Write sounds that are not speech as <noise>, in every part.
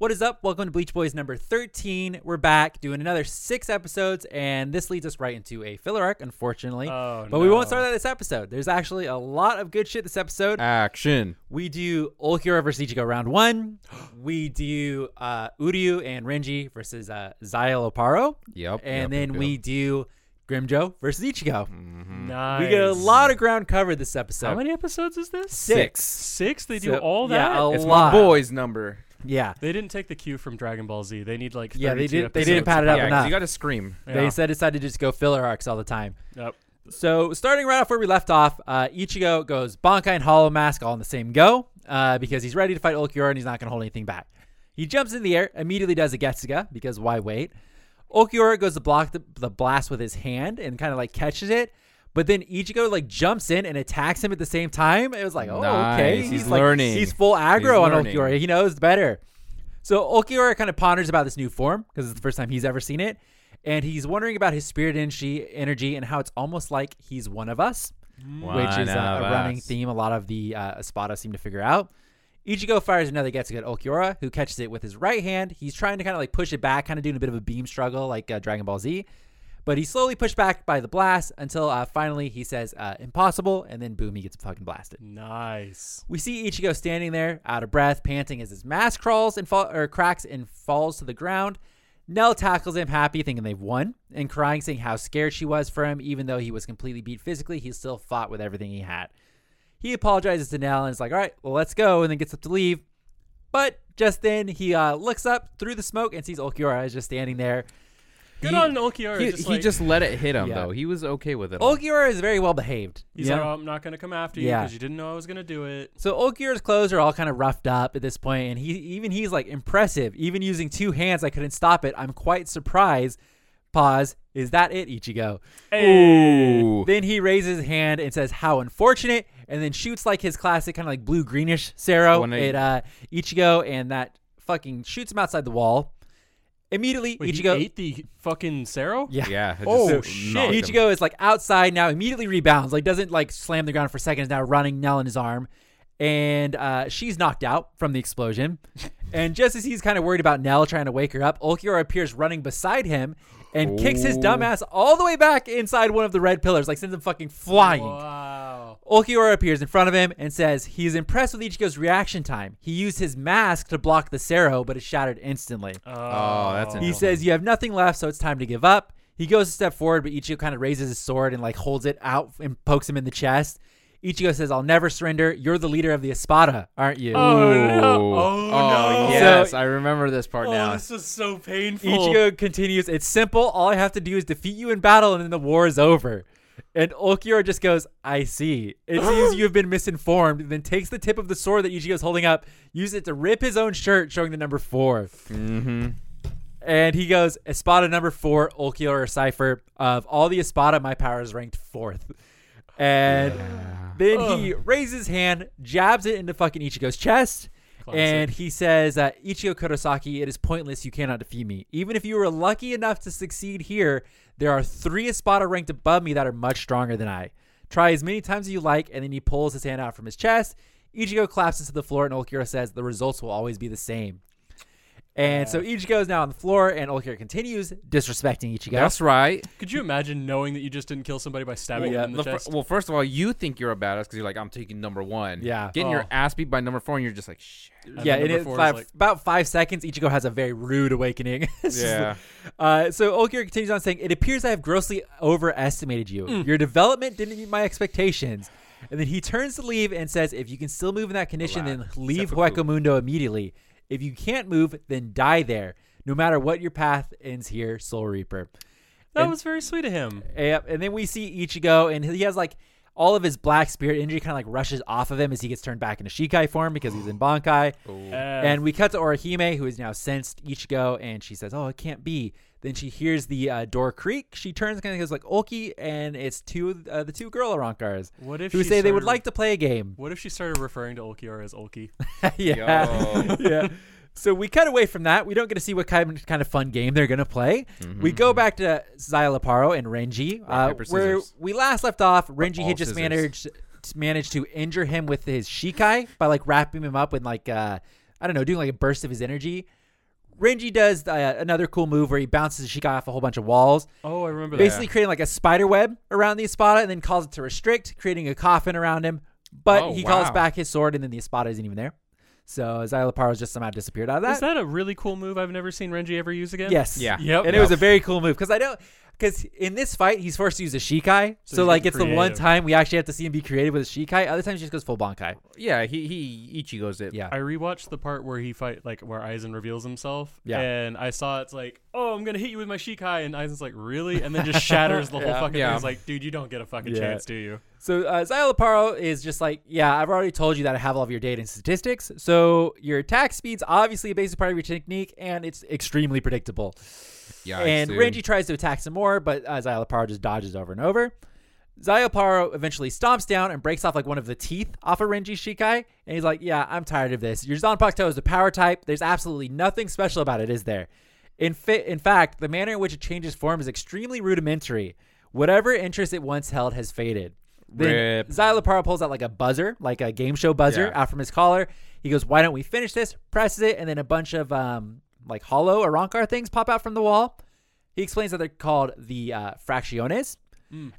What is up? Welcome to Bleach Boys number 13. We're back doing another six episodes, and this leads us right into a filler arc, unfortunately. Oh, but we won't start that this episode. There's actually a lot of good shit this episode. Action. We do Ulquiorra versus Ichigo round one. <gasps> We do uh, Uryu and Renji versus uh, Szayelaporro. Yep. And yep, then yep, we yep. do Grimmjow versus Ichigo. Nice. We get a lot of ground covered this episode. How many episodes is this? Six. Six? They do So, all yeah, that? a It's lot. my boy's number. Yeah. They didn't take the cue from Dragon Ball Z. They need like Yeah, they 32 did- they didn't episodes. pad it up yeah, 'cause enough. you got to scream. Yeah. They said decided to just go filler arcs all the time. Yep. So starting right off where we left off, uh, Ichigo goes Bankai and Hollow Mask all in the same go uh, because he's ready to fight Ulquiorra and he's not going to hold anything back. He jumps in the air, immediately does a Getsuga because why wait? Ulquiorra goes to block the, the blast with his hand and kind of like catches it, but then Ichigo like jumps in and attacks him at the same time. It was like, oh okay, Nice. He's like- learning. he's full aggro He's on. Ulquiorra. He knows better. So Ulquiorra kind of ponders about this new form because it's the first time he's ever seen it, and he's wondering about his spirit energy, and how it's almost like he's one of us, which is One uh, a running us. theme. A lot of the uh, Espada seem to figure out. Ichigo fires another Getsuga at Ulquiorra, who catches it with his right hand. He's trying to kind of like push it back, kind of doing a bit of a beam struggle like uh, Dragon Ball Z. But he's slowly pushed back by the blast until uh, finally he says uh, impossible, and then boom, he gets fucking blasted. Nice. We see Ichigo standing there, out of breath, panting as his mask crawls and fall, or cracks and falls to the ground. Nel tackles him, happy, thinking they've won, and crying, saying how scared she was for him. Even though he was completely beat physically, he still fought with everything he had. He apologizes to Nel and is like, "All right, well, let's go," and then gets up to leave. But just then, he uh, looks up through the smoke and sees Ulquiorra is just standing there. Good He- on Ulquiorra. He, just he like, just let it hit him Yeah. though. He was okay with it. all. Ulquiorra is very well behaved. He's you like, oh, I'm not going to come after you Yeah. because you didn't know I was going to do it. So Ulquiorra's clothes are all kind of roughed up at this point, and he even he's like impressive. Even using two hands, I couldn't stop it. I'm quite surprised. Pause. Is that it, Ichigo? Ooh. Then he raises his hand and says, "How unfortunate!" And then shoots like his classic kind of like blue greenish Cero When at uh, Ichigo, and that fucking shoots him outside the wall. Immediately, Wait, Ichigo. he ate the fucking Cero? yeah. Yeah. it Oh, just shit. knocked him. Ichigo is like outside now, immediately rebounds, like doesn't like slam the ground for seconds now, running Nel in his arm. And uh, she's knocked out from the explosion. <laughs> and just as he's kind of worried about Nel trying to wake her up, Ulquiorra appears running beside him and kicks his Oh. dumbass all the way back inside one of the red pillars, like sends him fucking flying. Wow. Ulquiorra appears in front of him and says he's impressed with Ichigo's reaction time. He used his mask to block the Cero, but it shattered instantly. Oh, oh that's He Oh. says you have nothing left, so it's time to give up. He goes a step forward, but Ichigo kind of raises his sword and like holds it out and pokes him in the chest. Ichigo says, "I'll never surrender. You're the leader of the Espada, aren't you?" Oh, no. Oh, Oh, no. Oh, yes, So- I remember this part Oh, now. this is so painful. Ichigo continues, "It's simple. All I have to do is defeat you in battle, and then the war is over." And Ulquiorra just goes, "I see. It seems you have been misinformed." then takes the tip of the sword that Ichigo's holding up, uses it to rip his own shirt, showing the number four. mm-hmm. And he goes, Espada number four, Ulquiorra Cifer. Of all the Espada, my power is ranked fourth. And then he raises his hand, jabs it into fucking Ichigo's chest. Classic. And he says, uh, Ichigo Kurosaki, it is pointless. You cannot defeat me. Even if you were lucky enough to succeed here, there are three Espada ranked above me that are much stronger than I. Try as many times as you like. And then he pulls his hand out from his chest. Ichigo collapses to the floor, and Ulquiorra says, The results will always be the same. And so Ichigo is now on the floor, and Ulquiorra continues disrespecting Ichigo. That's right. Could you imagine knowing that you just didn't kill somebody by stabbing Well, them in the The fir- chest? well, first of all, you think you're a badass because you're like, I'm taking number one. Yeah. Getting your Oh. ass beat by number four, and you're just like, shit. And yeah, then it number is four five, like, about five seconds. Ichigo has a very rude awakening. <laughs> It's just Yeah. Uh, so Ulquiorra continues on saying, "It appears I have grossly overestimated you. Mm. Your development didn't meet my expectations." And then he turns to leave and says, "If you can still move in that condition, then Relax. leave Seppuku. Hueco Mundo immediately. If you can't move, then die there. No matter what your path ends here, Soul Reaper." that and- was very sweet of him. Yep. And then we see Ichigo, and he has like all of his black spirit energy kind of like rushes off of him as he gets turned back into Shikai form because he's in <gasps> Bankai. Oh. And we cut to Orihime, who is now sensed Ichigo, and she says, "Oh, it can't be." Then she hears the uh, door creak. She turns and goes like Oki, and it's two uh, the two girl Arrancars What if who she say they would like to play a game. What if she started referring to Ulquiorra as Ulki? <laughs> <laughs> yeah, <laughs> yeah. So we cut away from that. We don't get to see what kind kind of fun game they're gonna play. We go back to Szayelaporro and Renji, uh, paper, where scissors. we last left off. Renji all had just scissors. managed managed to injure him with his Shikai by like wrapping him up in like uh, I don't know, doing like a burst of his energy. Renji does uh, another cool move where he bounces his Shikai off a whole bunch of walls, Oh, I remember that. basically creating like a spider web around the Espada, and then calls it to restrict, creating a coffin around him. But Oh, he calls back his sword, and then the Espada isn't even there. So Szayelaporro's just somehow disappeared out of that. that. Is that a really cool move I've never seen Renji ever use again? Yes. Yeah. Yep. And it was a very cool move because I don't. Because in this fight, he's forced to use a Shikai. So, he's like, getting it's the one time we actually have to see him be creative with his Shikai. Other times, he just goes full Bankai. Yeah, he he Ichigo's it. Yeah. I rewatched the part where he fight like where Aizen reveals himself. Yeah. And I saw it's like, oh, I'm gonna hit you with my Shikai, and Aizen's like, really? And then just <laughs> shatters the whole Yeah. fucking Yeah. thing. It's like, dude, you don't get a fucking Yeah. chance, do you? So uh, Szayelaporro is just like, yeah, I've already told you that I have all of your data and statistics. So your attack speed's obviously a basic part of your technique, and it's extremely predictable. Yeah. and Renji tries to attack some more, but uh, Szayelaporro just dodges over and over. Szayelaporro eventually stomps down and breaks off like one of the teeth off of Renji's Shikai, and he's like, "Yeah, I'm tired of this. Your Zanpakuto is a power type. There's absolutely nothing special about it, is there? In fi- in fact, the manner in which it changes form is extremely rudimentary. Whatever interest it once held has faded." Then Rip. Szayelaporro pulls out like a buzzer, like a game show buzzer, Yeah. out from his collar. He goes, "Why don't we finish this?" Presses it, and then a bunch of um like hollow Arrancar things pop out from the wall. He explains that they're called the uh, fracciones,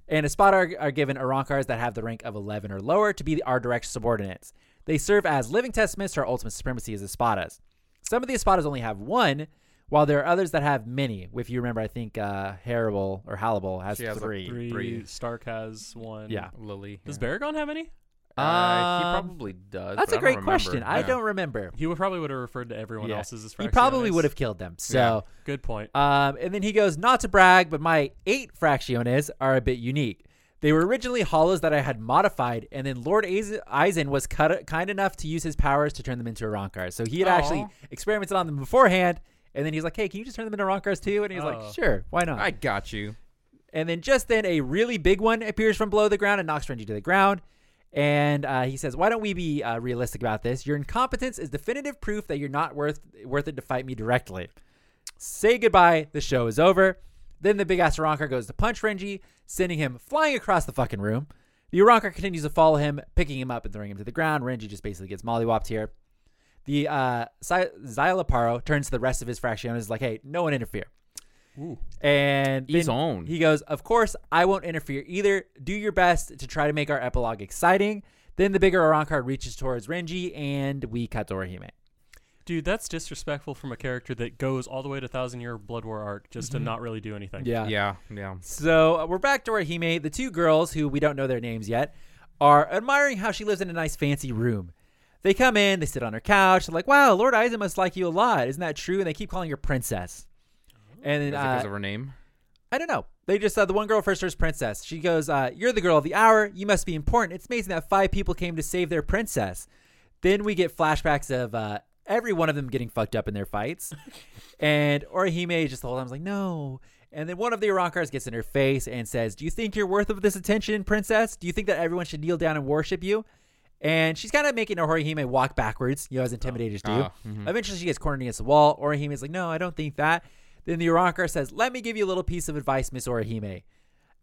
and Espada are, are given Arrancars that have the rank of 11 or lower to be our direct subordinates. They serve as living testaments to our ultimate supremacy as Espadas. Some of the Espadas only have one, while there are others that have many. If you remember, I think uh, Harribel or Harribel has She has, like, three. Three, Three. Starrk has one. Yeah. Lily. Does yeah. Barragan have any? Uh, he Um, probably does. That's but a I great don't question. remember. I Yeah. don't remember. He would probably would have referred to everyone Yeah. else as his He probably would have killed them. So. Yeah. Good point. Um, and then he goes, not to brag, but my eight fracciones are a bit unique. They were originally hollows that I had modified, and then Lord Aizen Aizen was cut, kind enough to use his powers to turn them into a Arrancars. So he had actually Aw. experimented on them beforehand, and then he's like, hey, can you just turn them into Arrancars too? And he's Oh. like, sure, why not? I got you. And then just then, a really big one appears from below the ground and knocks Renji to the ground. And uh, he says, "Why don't we be uh, realistic about this? Your incompetence is definitive proof that you're not worth worth it to fight me directly. Say goodbye. The show is over." Then the big ass Arrancar goes to punch Renji, sending him flying across the fucking room. The Arrancar continues to follow him, picking him up and throwing him to the ground. Renji just basically gets mollywopped here. The uh, Xy- Szayelaporro turns to the rest of his fraction and is like, "Hey, no one interfere." And He's then on. He goes, Of course, I won't interfere either. Do your best to try to make our epilogue exciting. Then the bigger Arrancar reaches towards Renji, and we cut to Orihime. Dude, that's disrespectful from a character that goes all the way to Thousand Year Blood War arc just to not really do anything. Yeah. Yeah, yeah. So uh, we're back to Orihime. The two girls, who we don't know their names yet, are admiring how she lives in a nice fancy room. They come in, they sit on her couch. They're like, Wow, Lord Aizen must like you a lot. Isn't that true? And they keep calling her princess. And then because uh, of her name? I don't know. They just uh, the one girl first to princess. She goes, uh, "You're the girl of the hour. You must be important. It's amazing that five people came to save their princess." Then we get flashbacks of uh, every one of them getting fucked up in their fights, <laughs> and Orihime just the whole time is like, "No." And then one of the Arrancars gets in her face and says, "Do you think you're worth of this attention, princess? Do you think that everyone should kneel down and worship you?" And she's kind of making Orihime walk backwards, you know, as intimidators do. Ah, mhm. Eventually, she gets cornered against the wall. Orihime's like, "No, I don't think that." Then the Arrancar says, "Let me give you a little piece of advice, Miss Orihime."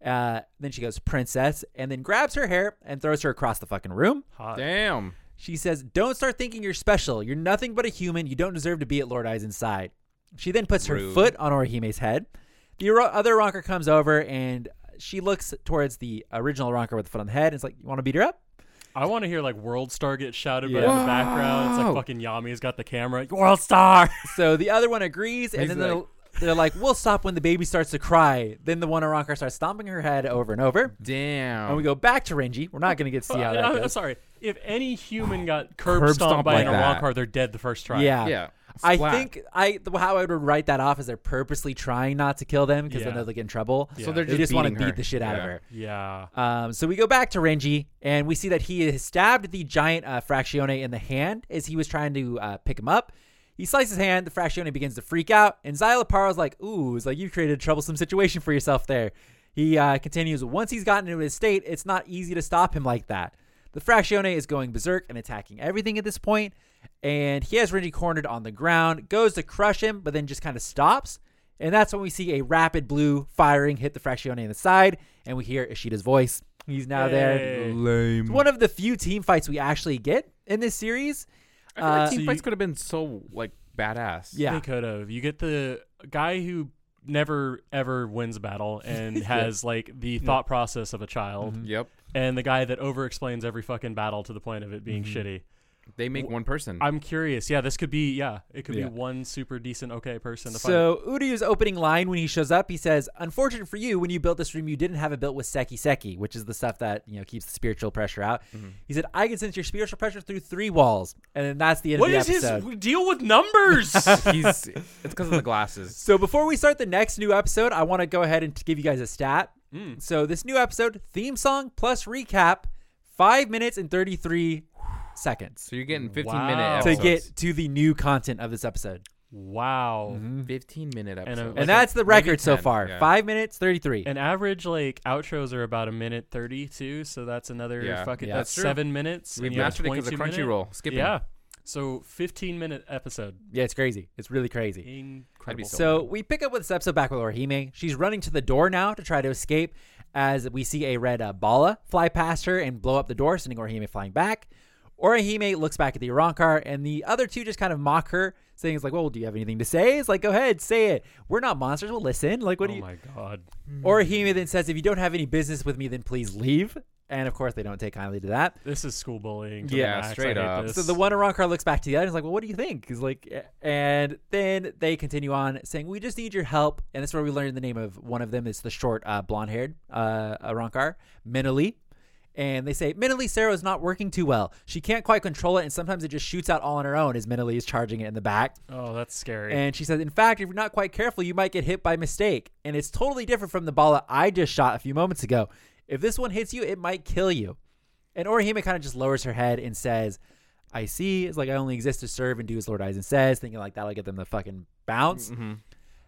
Uh, then she goes, "Princess," and then grabs her hair and throws her across the fucking room. Hot. Damn. She says, "Don't start thinking you're special. You're nothing but a human. You don't deserve to be at Lord Aizen's side." She then puts her foot on Orihime's head. The other Arrancar comes over and she looks towards the original Arrancar with the foot on the head. And it's like, "You want to beat her up?" I want to hear like World Star get shouted Yeah. by in the background. It's like fucking Yami's got the camera. World Star. So the other one agrees, and He's then they're, like- they're like, "We'll stop when the baby starts to cry." Then the one Arrancar starts stomping her head over and over. Damn. And we go back to Renji. We're not going to get to see how that I'm, I'm goes. sorry. If any human got curb, Curb stomped stomped by like an that. Arrancar, they're dead the first try. Yeah. yeah. I Splat. think I how I would write that off is they're purposely trying not to kill them because Yeah. then they'll get in trouble. Yeah. So they're They just, just want to beating beat the shit out of Yeah. her. Yeah. Um, so we go back to Renji, and we see that he has stabbed the giant uh, Fractione in the hand as he was trying to uh, pick him up. He slices his hand, the Fractione begins to freak out, and Szayelaporro's like, Ooh, it's like you've created a troublesome situation for yourself there. He uh, continues, Once he's gotten into his state, it's not easy to stop him like that. The Fractione is going berserk and attacking everything at this point, and he has Renji cornered on the ground, goes to crush him, but then just kind of stops. And that's when we see a rapid blue firing hit the Fractione in the side, and we hear Ishida's voice. He's now there. Lame. It's one of the few team fights we actually get in this series. I feel like Uh, team So fights you- could have been so like badass. Yeah. They could have. You get the guy who never ever wins a battle <laughs> and has like the thought process of a child, Mm-hmm. Yep. and the guy that over explains every fucking battle to the point of it being Mm-hmm. shitty. They make one person. I'm curious. Yeah, this could be. Yeah, it could Yeah. be one super decent okay person to fight. So Uryu's opening line when he shows up, he says, "Unfortunate for you, when you built this room, you didn't have it built with sekkiseki, which is the stuff that you know keeps the spiritual pressure out." Mm-hmm. He said, "I can sense your spiritual pressure through three walls," and then that's the end What of is the his episode. deal with numbers? <laughs> <laughs> He's it's because of the glasses. So before we start the next new episode, I want to go ahead and give you guys a stat. Mm. So this new episode, theme song plus recap, five minutes and thirty three seconds So you're getting mm, 15 Wow. minute to episodes. get to the new content of this episode. wow. Mm-hmm. Mm-hmm. 15 minute a- episodes. Like and that's the maybe record so 10, far. yeah. Five minutes, 33. An average like outros are about a minute thirty two, so that's another Yeah. fucking Yeah. that's That's true. seven minutes. We've and you have mastered it because of 22 minute- Crunchyroll. Skipping. Yeah, so fifteen minute episode. yeah, it's crazy. It's really crazy. Incredible. so So we pick up with this episode back with Orihime. She's running to the door now to try to escape as we see a red uh, bala fly past her and blow up the door, sending Orihime flying back. Orihime looks back at the Arrancar, and the other two just kind of mock her, saying, "It's like, well, do you have anything to say?" It's like, "Go ahead, say it. We're not monsters. We'll listen." Like, what oh do you? Oh my god. Orihime then says, "If you don't have any business with me, then please leave." And of course, they don't take kindly to that. This is school bullying. Yeah, max. straight up. This. So the one Arrancar looks back to the other and is like, well, what do you think? He's like, and then they continue on saying, we just need your help. And that's where we learn the name of one of them. It's the short, uh, blonde haired uh, Arrancar, Menoly. And they say, Menoly Cero is not working too well. She can't quite control it. And sometimes it just shoots out all on her own as Menoly is charging it in the back. oh, that's scary. And she says, in fact, if you're not quite careful, you might get hit by mistake. And it's totally different from the ball that I just shot a few moments ago. If this one hits you, it might kill you. And Orihime kind of just lowers her head and says, I see. It's like I only exist to serve and do as Lord Aizen says, thinking like that'll get them the fucking bounce. Mm-hmm.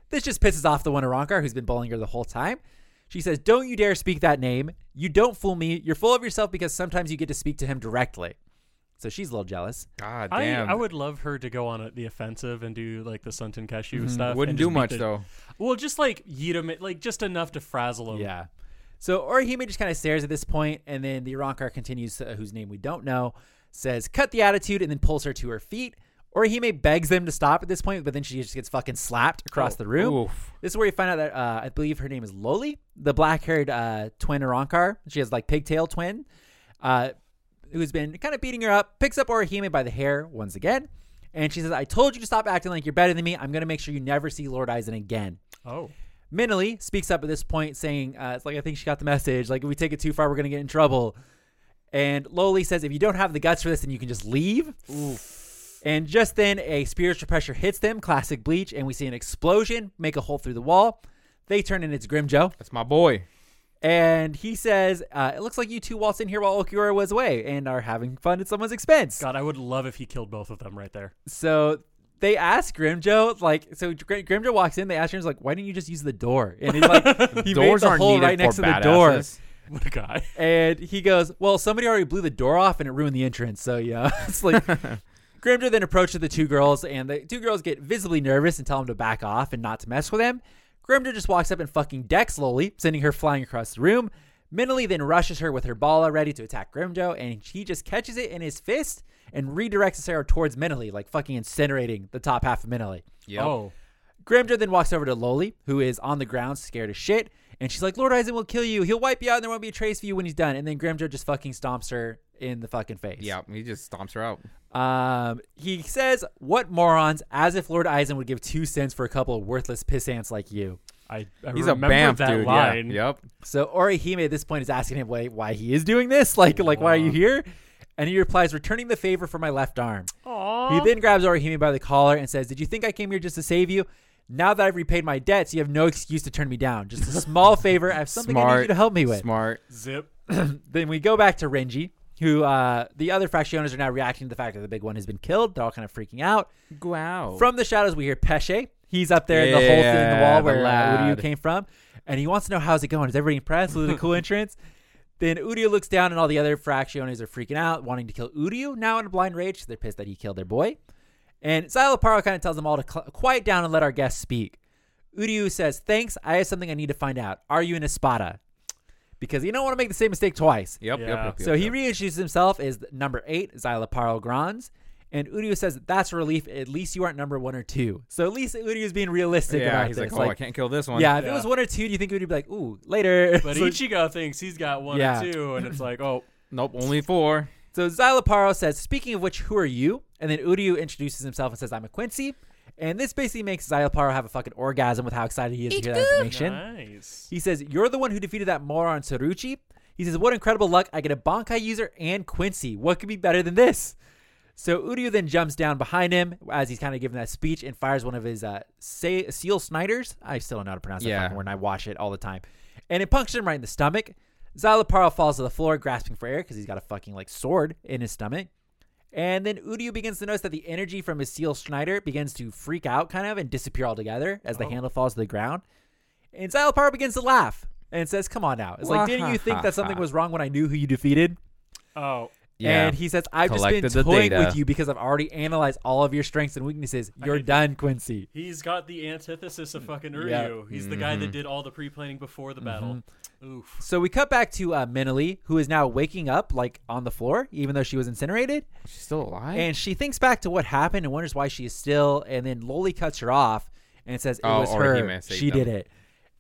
This just pisses off the one Arrancar who's been bullying her the whole time. She says, Don't you dare speak that name. You don't fool me. You're full of yourself because sometimes you get to speak to him directly. So she's a little jealous. God damn. I would love her to go on a, the offensive and do like the Santen Kesshun Mhm. stuff. Wouldn't do much the- though. Well, just like yeet him, like just enough to frazzle him. Yeah. So Orihime just kind of stares at this point, and then the Arrancar continues, uh, whose name we don't know, says, cut the attitude, and then pulls her to her feet. Orihime begs them to stop at this point, but then she just gets fucking slapped across Oh, the room. Oof. This is where you find out that uh, I believe her name is Loly, the black haired uh, twin Arrancar. She has like pigtail twin, uh, who's been kind of beating her up, picks up Orihime by the hair once again. And she says, I told you to stop acting like you're better than me. I'm going to make sure you never see Lord Aizen again. Oh. Menoly speaks up at this point, saying, uh, "It's like I think she got the message. Like if we take it too far, we're gonna get in trouble." And Loly says, "If you don't have the guts for this, then you can just leave." And just then, a spiritual pressure hits them, classic Bleach, and we see an explosion make a hole through the wall. They turn and it's Grimmjow, That's my boy. and he says, uh, "It looks like you two waltzed in here while Ulquiorra was away and are having fun at someone's expense." God, I would love if he killed both of them right there. So they ask Grimmjow, like, so Gr- Grimmjow walks in. They ask him, like, "Why didn't you just use the door?" And he's like, <laughs> <laughs> "He made Doors the aren't hole needed right next for to the door." badasses. <laughs> What a guy. And he goes, "Well, somebody already blew the door off, and it ruined the entrance." So yeah, it's like Grimmjow then approaches the two girls, and the two girls get visibly nervous and tell him to back off and not to mess with him. Grimmjow just walks up and fucking decks Loly, sending her flying across the room. Menoly then rushes her with her bala ready to attack Grimmjow, and he just catches it in his fist and redirects his arrow towards Menoly, like fucking incinerating the top half of Menoly. Yep. Oh. Grimmjow then walks over to Loly, who is on the ground, scared as shit. And she's like, Lord Aizen will kill you. He'll wipe you out, and there won't be a trace for you when he's done. And then Grimjo just fucking stomps her in the fucking face. Yeah, he just stomps her out. Um, he says, What morons, as if Lord Aizen would give two cents for a couple of worthless piss ants like you. I, I He's a remember bamf that dude. line. Yeah. Yep. So Orihime at this point is asking him why, why he is doing this. <laughs> Like, like why are you here? And he replies, returning the favor for my left arm. Aww. He then grabs Orihime by the collar and says, Did you think I came here just to save you? Now that I've repaid my debts, you have no excuse to turn me down. Just a small <laughs> favor. I have something I need you to help me with. Smart. Zip. <clears throat> Then we go back to Renji, who uh, the other Fractioners are now reacting to the fact that the big one has been killed. They're all kind of freaking out. Wow. From the shadows, we hear Pesche. He's up there in the hole through in the wall where uh, lad. Came from. And he wants to know how's it going. Is everybody impressed? Was it a cool <laughs> entrance? Then Uryu looks down and all the other Fractioners are freaking out, wanting to kill Uryu, now in a blind rage. They're pissed that he killed their boy. And Szayelaporro kind of tells them all to cl- quiet down and let our guest speak. Uryu says, Thanks, I have something I need to find out. Are you an Espada? Because you don't want to make the same mistake twice. Yep, Yeah. yep, yep, yep. So he reintroduces himself as number eight, Szayelaporro Granz. And Uryu says, That's a relief. At least you aren't number one or two. So at least Uryu's being realistic yeah, about he's this. like, oh, I can't kill this one. yeah, if it was one or two, do you think Uryu'd be like, Ooh, later? But <laughs> so, Ichigo thinks he's got one Yeah. or two, and it's like, oh, <laughs> Nope, only four. so Szayelaporro says, Speaking of which, who are you? And then Uryu introduces himself and says, I'm a Quincy. And this basically makes Szayelaporro have a fucking orgasm with how excited he is to hear that information. nice. He says, You're the one who defeated that moron Cirucci. He says, What incredible luck. I get a Bankai user and Quincy. What could be better than this? So Uryu then jumps down behind him as he's kind of giving that speech and fires one of his uh, say, seal sniders. I still don't know how to pronounce that Yeah. fucking word, and I watch it all the time. And it punctures him right in the stomach. Szayelaporro falls to the floor, grasping for air because he's got a fucking like sword in his stomach. And then Uryu begins to notice that the energy from his seal Schneider begins to freak out kind of and disappear altogether as the Oh. handle falls to the ground. And Szayelaporro begins to laugh and says, Come on now. It's like, didn't you think that something <laughs> was wrong when I knew who you defeated? Oh, Yeah. And he says, I've just been Collected the toying data. with you because I've already analyzed all of your strengths and weaknesses. You're could- done, Quincy. he's got the antithesis of fucking Uryu. Yeah. He's the guy Mm-hmm. that did all the pre-planning before the battle. Oof. So we cut back to uh, Menoly, who is now waking up like on the floor, even though she was incinerated. She's still alive. And she thinks back to what happened and wonders why she is still. And then Loly cuts her off and says it Oh, was her. Orihime saved She did it.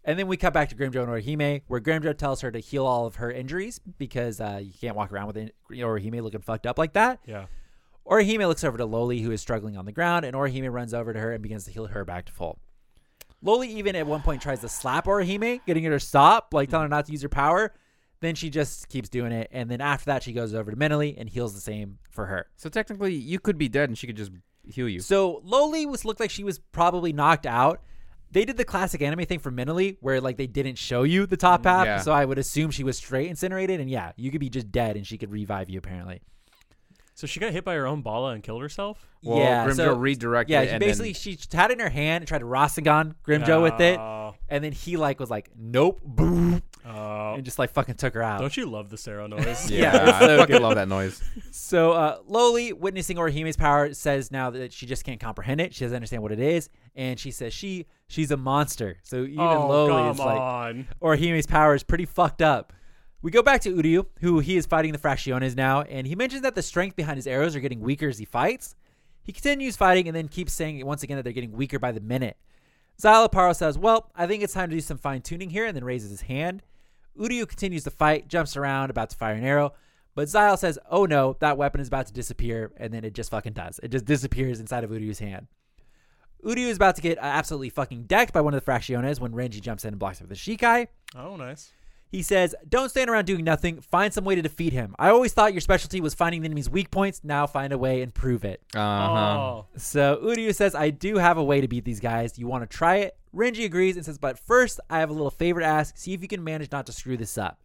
And then we cut back to Grimmjow and Orihime, where Grimmjow tells her to heal all of her injuries because uh, you can't walk around with in- Orihime looking fucked up like that. Yeah. Orihime looks over to Loly, who is struggling on the ground, and Orihime runs over to her and begins to heal her back to full. Loly even at one point tries to slap Orihime, getting her to stop, like telling her not to use her power. Then she just keeps doing it, and then after that, she goes over to Menoly and heals the same for her. so technically, you could be dead and she could just heal you. So Loly was looked like she was probably knocked out. They did the classic anime thing for Menoly, where like they didn't show you the top half, Yeah. so I would assume she was straight incinerated, and yeah, you could be just dead, and she could revive you apparently. So she got hit by her own bala and killed herself. Well, yeah, Grimmjow so- redirected Yeah, it she and basically then- she had it in her hand and tried to Rasengan Grimmjow with it, Oh. and then he like was like, "Nope," boom, Oh. and just like fucking took her out. Don't you love the Cero <laughs> noise? Yeah, Yeah, so I fucking good. love that noise. So uh, Loly, witnessing Orihime's power, says now that she just can't comprehend it. She doesn't understand what it is, and she says she she's a monster. So even oh, Loly come is like, on. Orihime's power is pretty fucked up. We go back to Uryu, who he is fighting the Fractiones now, and he mentions that the strength behind his arrows are getting weaker as he fights. He continues fighting and then keeps saying once again that they're getting weaker by the minute. Szayelaporro says, Well, I think it's time to do some fine tuning here, and then raises his hand. Uryu continues to fight, jumps around, about to fire an arrow, but Xyl says, Oh no, that weapon is about to disappear, and then it just fucking does. It just disappears inside of Uryu's hand. Uryu is about to get absolutely fucking decked by one of the Fractiones when Renji jumps in and blocks with the Shikai. Oh, nice. He says, Don't stand around doing nothing. Find some way to defeat him. I always thought your specialty was finding the enemy's weak points. Now find a way and prove it. Uh huh. Oh. So Uryu says, I do have a way to beat these guys. You want to try it? Renji agrees and says, But first, I have a little favor to ask. See if you can manage not to screw this up.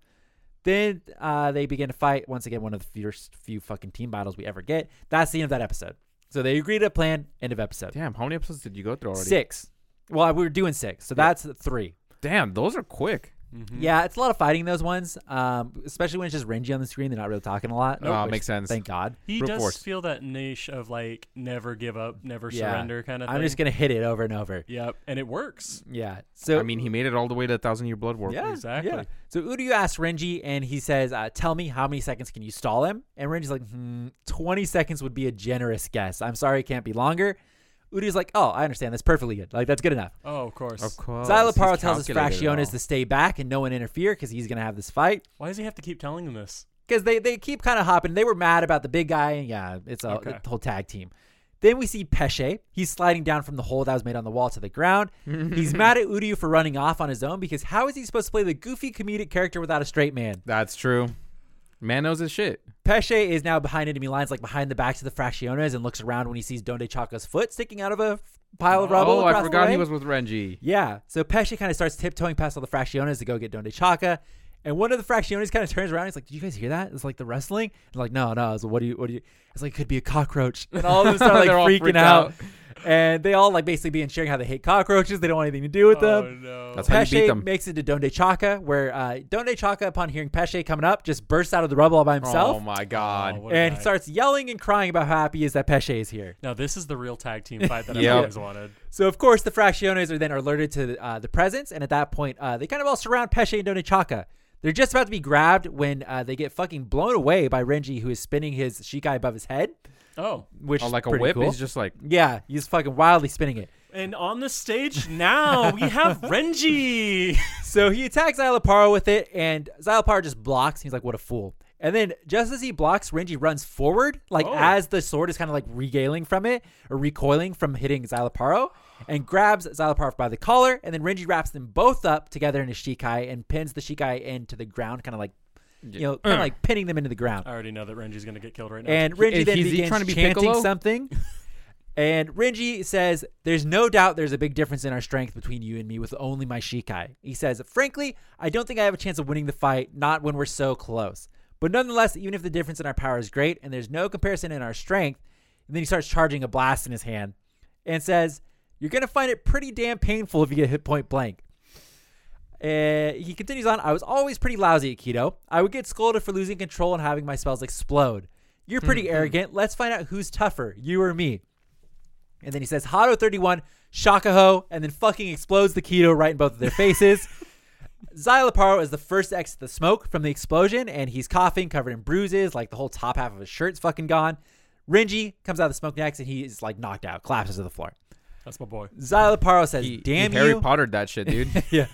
Then uh, they begin to fight. Once again, one of the first few fucking team battles we ever get. That's the end of that episode. So they agreed to a plan. End of episode. Damn, how many episodes did you go through already? Six. Well, we were doing six. So that's three. Damn, those are quick. Mhm. Yeah, it's a lot of fighting those ones, um, especially when it's just Renji on the screen. They're not really talking a lot. Oh, which, makes sense. Thank God. He Brute does force. feel that niche of like never give up, never Yeah. surrender kind of thing. I'm just gonna hit it over and over. Yep, and it works. Yeah. So I mean, he made it all the way to a Thousand Year Blood War. yeah, exactly. yeah. So Uryu asks Renji, and he says, uh, "Tell me how many seconds can you stall him?" And Renji's like, hmm, "20 seconds would be a generous guess. I'm sorry, it can't be longer." Uryu's like, "Oh, I understand. That's perfectly good. Like that's good enough." Oh, of course. Of course. Szayelaporro tells his calculated. Fractiones to stay back and no one interfere because he's gonna have this fight. Why does he have to keep telling him this? because they, they keep kind of hopping. They were mad about the big guy, and yeah, it's a Okay. whole tag team. Then we see Pesche. He's sliding down from the hole that was made on the wall to the ground. He's <laughs> mad at Uryu for running off on his own because how is he supposed to play the goofy comedic character without a straight man? That's true. Man knows his shit. Pesche is now behind enemy lines, like behind the backs of the Fractiones, and looks around when he sees Dondochakka's foot sticking out of a pile of rubble. Oh, I forgot he was with Renji. Yeah. So Pesche kind of starts tiptoeing past all the Fractiones to go get Dondochakka. And one of the Fractiones kind of turns around. He's like, "Did you guys hear that? It's like the wrestling." And like, "No, no." So what do you? What do you? It's like it could be a cockroach. And all of them start <laughs> like freaking out. out. And they all like basically being sharing how they hate cockroaches. They don't want anything to do with Oh them. no. That's how you beat Pesche them. makes it to Dondochakka, where uh, Dondochakka, upon hearing Pesche coming up, just bursts out of the rubble all by himself Oh my god. Oh, what a and guy. starts yelling and crying about how happy he is that Pesche is here. Now this is the real tag team fight that I've <laughs> Yep. always wanted. So of course the Fracciones are then alerted to uh, the presence, and at that point, uh, they kind of all surround Pesce and Dondochakka. They're just about to be grabbed when uh, they get fucking blown away by Renji, who is spinning his Shikai above his head, Oh, which Oh, is like a whip. Cool. He's just like yeah, he's fucking wildly spinning it. and on the stage now we have <laughs> Renji. <laughs> So he attacks Szayelaporro with it, and Szayelaporro just blocks. He's like, "What a fool!" And then just as he blocks, Renji runs forward, like Oh. as the sword is kind of like regaling from it or recoiling from hitting Szayelaporro, and grabs Szayelaporro by the collar. And then Renji wraps them both up together in a Shikai and pins the Shikai into the ground, kind of like you know, kind of uh. like pinning them into the ground. I already know that Renji's gonna get killed right now. And Renji Is then he begins trying to be chanting Piccolo? <laughs> something. And Renji says, There's no doubt there's a big difference in our strength between you and me with only my Shikai. He says, Frankly, I don't think I have a chance of winning the fight, not when we're so close. But nonetheless, even if the difference in our power is great and there's no comparison in our strength, and then he starts charging a blast in his hand and says, You're going to find it pretty damn painful if you get hit point blank. Uh, he continues on. I was always pretty lousy at kido. I would get scolded for losing control and having my spells explode. You're pretty arrogant. Let's find out who's tougher, you or me. And then he says, Hado 31, Shakkahō, and then fucking explodes the kido right in both of their faces. <laughs> Szayelaporro is the first to exit the smoke from the explosion, and he's coughing, covered in bruises, like the whole top half of his shirt's fucking gone. Renji comes out of the smoke next, and he is like knocked out, collapses to the floor. That's my boy. Szayelaporro says, he, "Damn he Harry you!" Pottered that shit, dude. <laughs> yeah.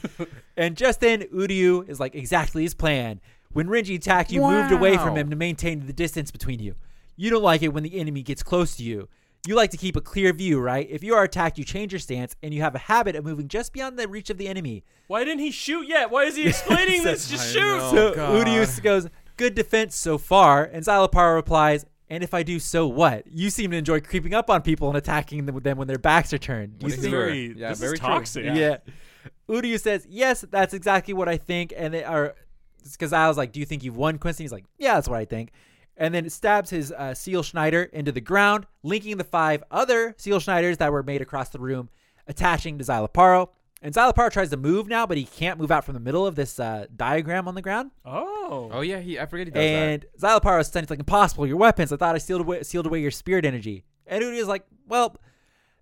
And just then, Uryu is like exactly his plan. When Renji attacked, you moved away from Wow. him to maintain the distance between you. You don't like it when the enemy gets close to you. You like to keep a clear view, right? If you are attacked, you change your stance, and you have a habit of moving just beyond the reach of the enemy. Why didn't he shoot yet? Why is he explaining <laughs> this? Just I shoot. know. so God. Uryu goes, "Good defense so far," and Xyloparo replies, "And if I do, so what? You seem to enjoy creeping up on people and attacking them, them when their backs are turned. You This is seem- very, Yeah, this very is true. toxic. yeah. Uryu says, yes, that's exactly what I think. And they are, because I was like, do you think you've won, Quincy? He's like, yeah, that's what I think. And then it stabs his uh, Seal Schneider into the ground, linking the five other Seal Schneiders that were made across the room, attaching to Szayelaporro. And Szayelaporro tries to move now, but he can't move out from the middle of this uh, diagram on the ground. Oh. oh yeah, he I forget he does And Szayelaporro is stunned. It's like, impossible. Your weapons. I thought I sealed away, sealed away your spirit energy. And Uryu is like, well,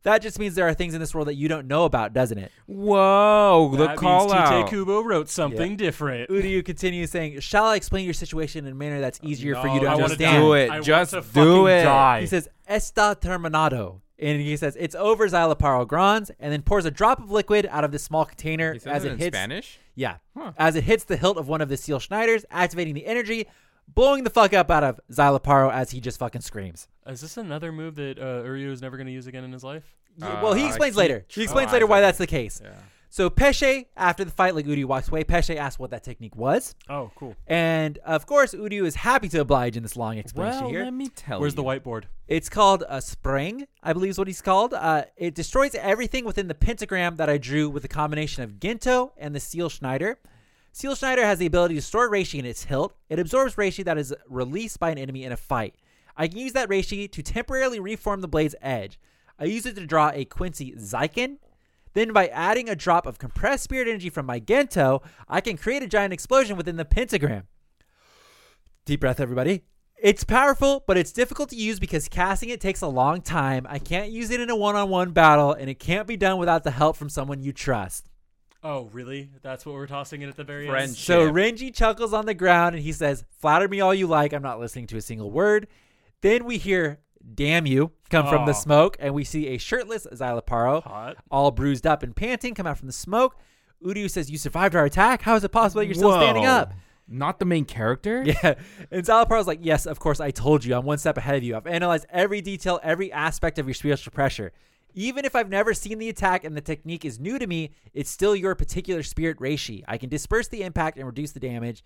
that just means there are things in this world that you don't know about, doesn't it? that. Whoa, the that call means out. Tite Kubo wrote something different. Uryu continues saying, Shall I explain your situation in a manner that's easier for you No, to I wanna understand? do it. I want Just to do it. Die. He says, Está terminado. And he says, It's over Szayelaporro Granz, and then pours a drop of liquid out of this small container He says as it it in hits. Spanish. Yeah. Huh. As it hits the hilt of one of the Seal Schneiders, activating the energy, blowing the fuck up out of Szayelaporro as he just fucking screams. Is this another move that uh, Uryu is never going to use again in his life? Yeah, well, he Uh, explains keep later. He explains trying later why that's the case. Yeah. So Pesche, after the fight, like Uryu walks away, Pesche asks what that technique was. Oh, cool. And of course, Uryu is happy to oblige in this long explanation Well, here. let me tell you. Where's you. the whiteboard? It's called a Sprenger, I believe is what he's called. Uh, it destroys everything within the pentagram that I drew with a combination of Gintō and the Seal Schneider. Seal Schneider has the ability to store Reishi in its hilt. It absorbs Reishi that is released by an enemy in a fight. I can use that Reishi to temporarily reform the blade's edge. I use it to draw a Quincy Zeichen. Then, by adding a drop of compressed spirit energy from my Gintō, I can create a giant explosion within the pentagram. Deep breath, everybody. It's powerful, but it's difficult to use because casting it takes a long time. I can't use it in a one on one battle, and it can't be done without the help from someone you trust. Oh, really? That's what we're tossing in at the very Friend- end? So Shit. Renji chuckles on the ground and he says, Flatter me all you like. I'm not listening to a single word. Then we hear, Damn you, come from the smoke, and we see a shirtless Szayelaporro, Hot. all bruised up and panting, come out from the smoke. Uryu says, You survived our attack? How is it possible that you're still standing up? Not the main character. <laughs> Yeah. And Szayelaporro's like, yes, of course, I told you. I'm one step ahead of you. I've analyzed every detail, every aspect of your spiritual pressure. Even if I've never seen the attack and the technique is new to me, it's still your particular spirit reishi. I can disperse the impact and reduce the damage.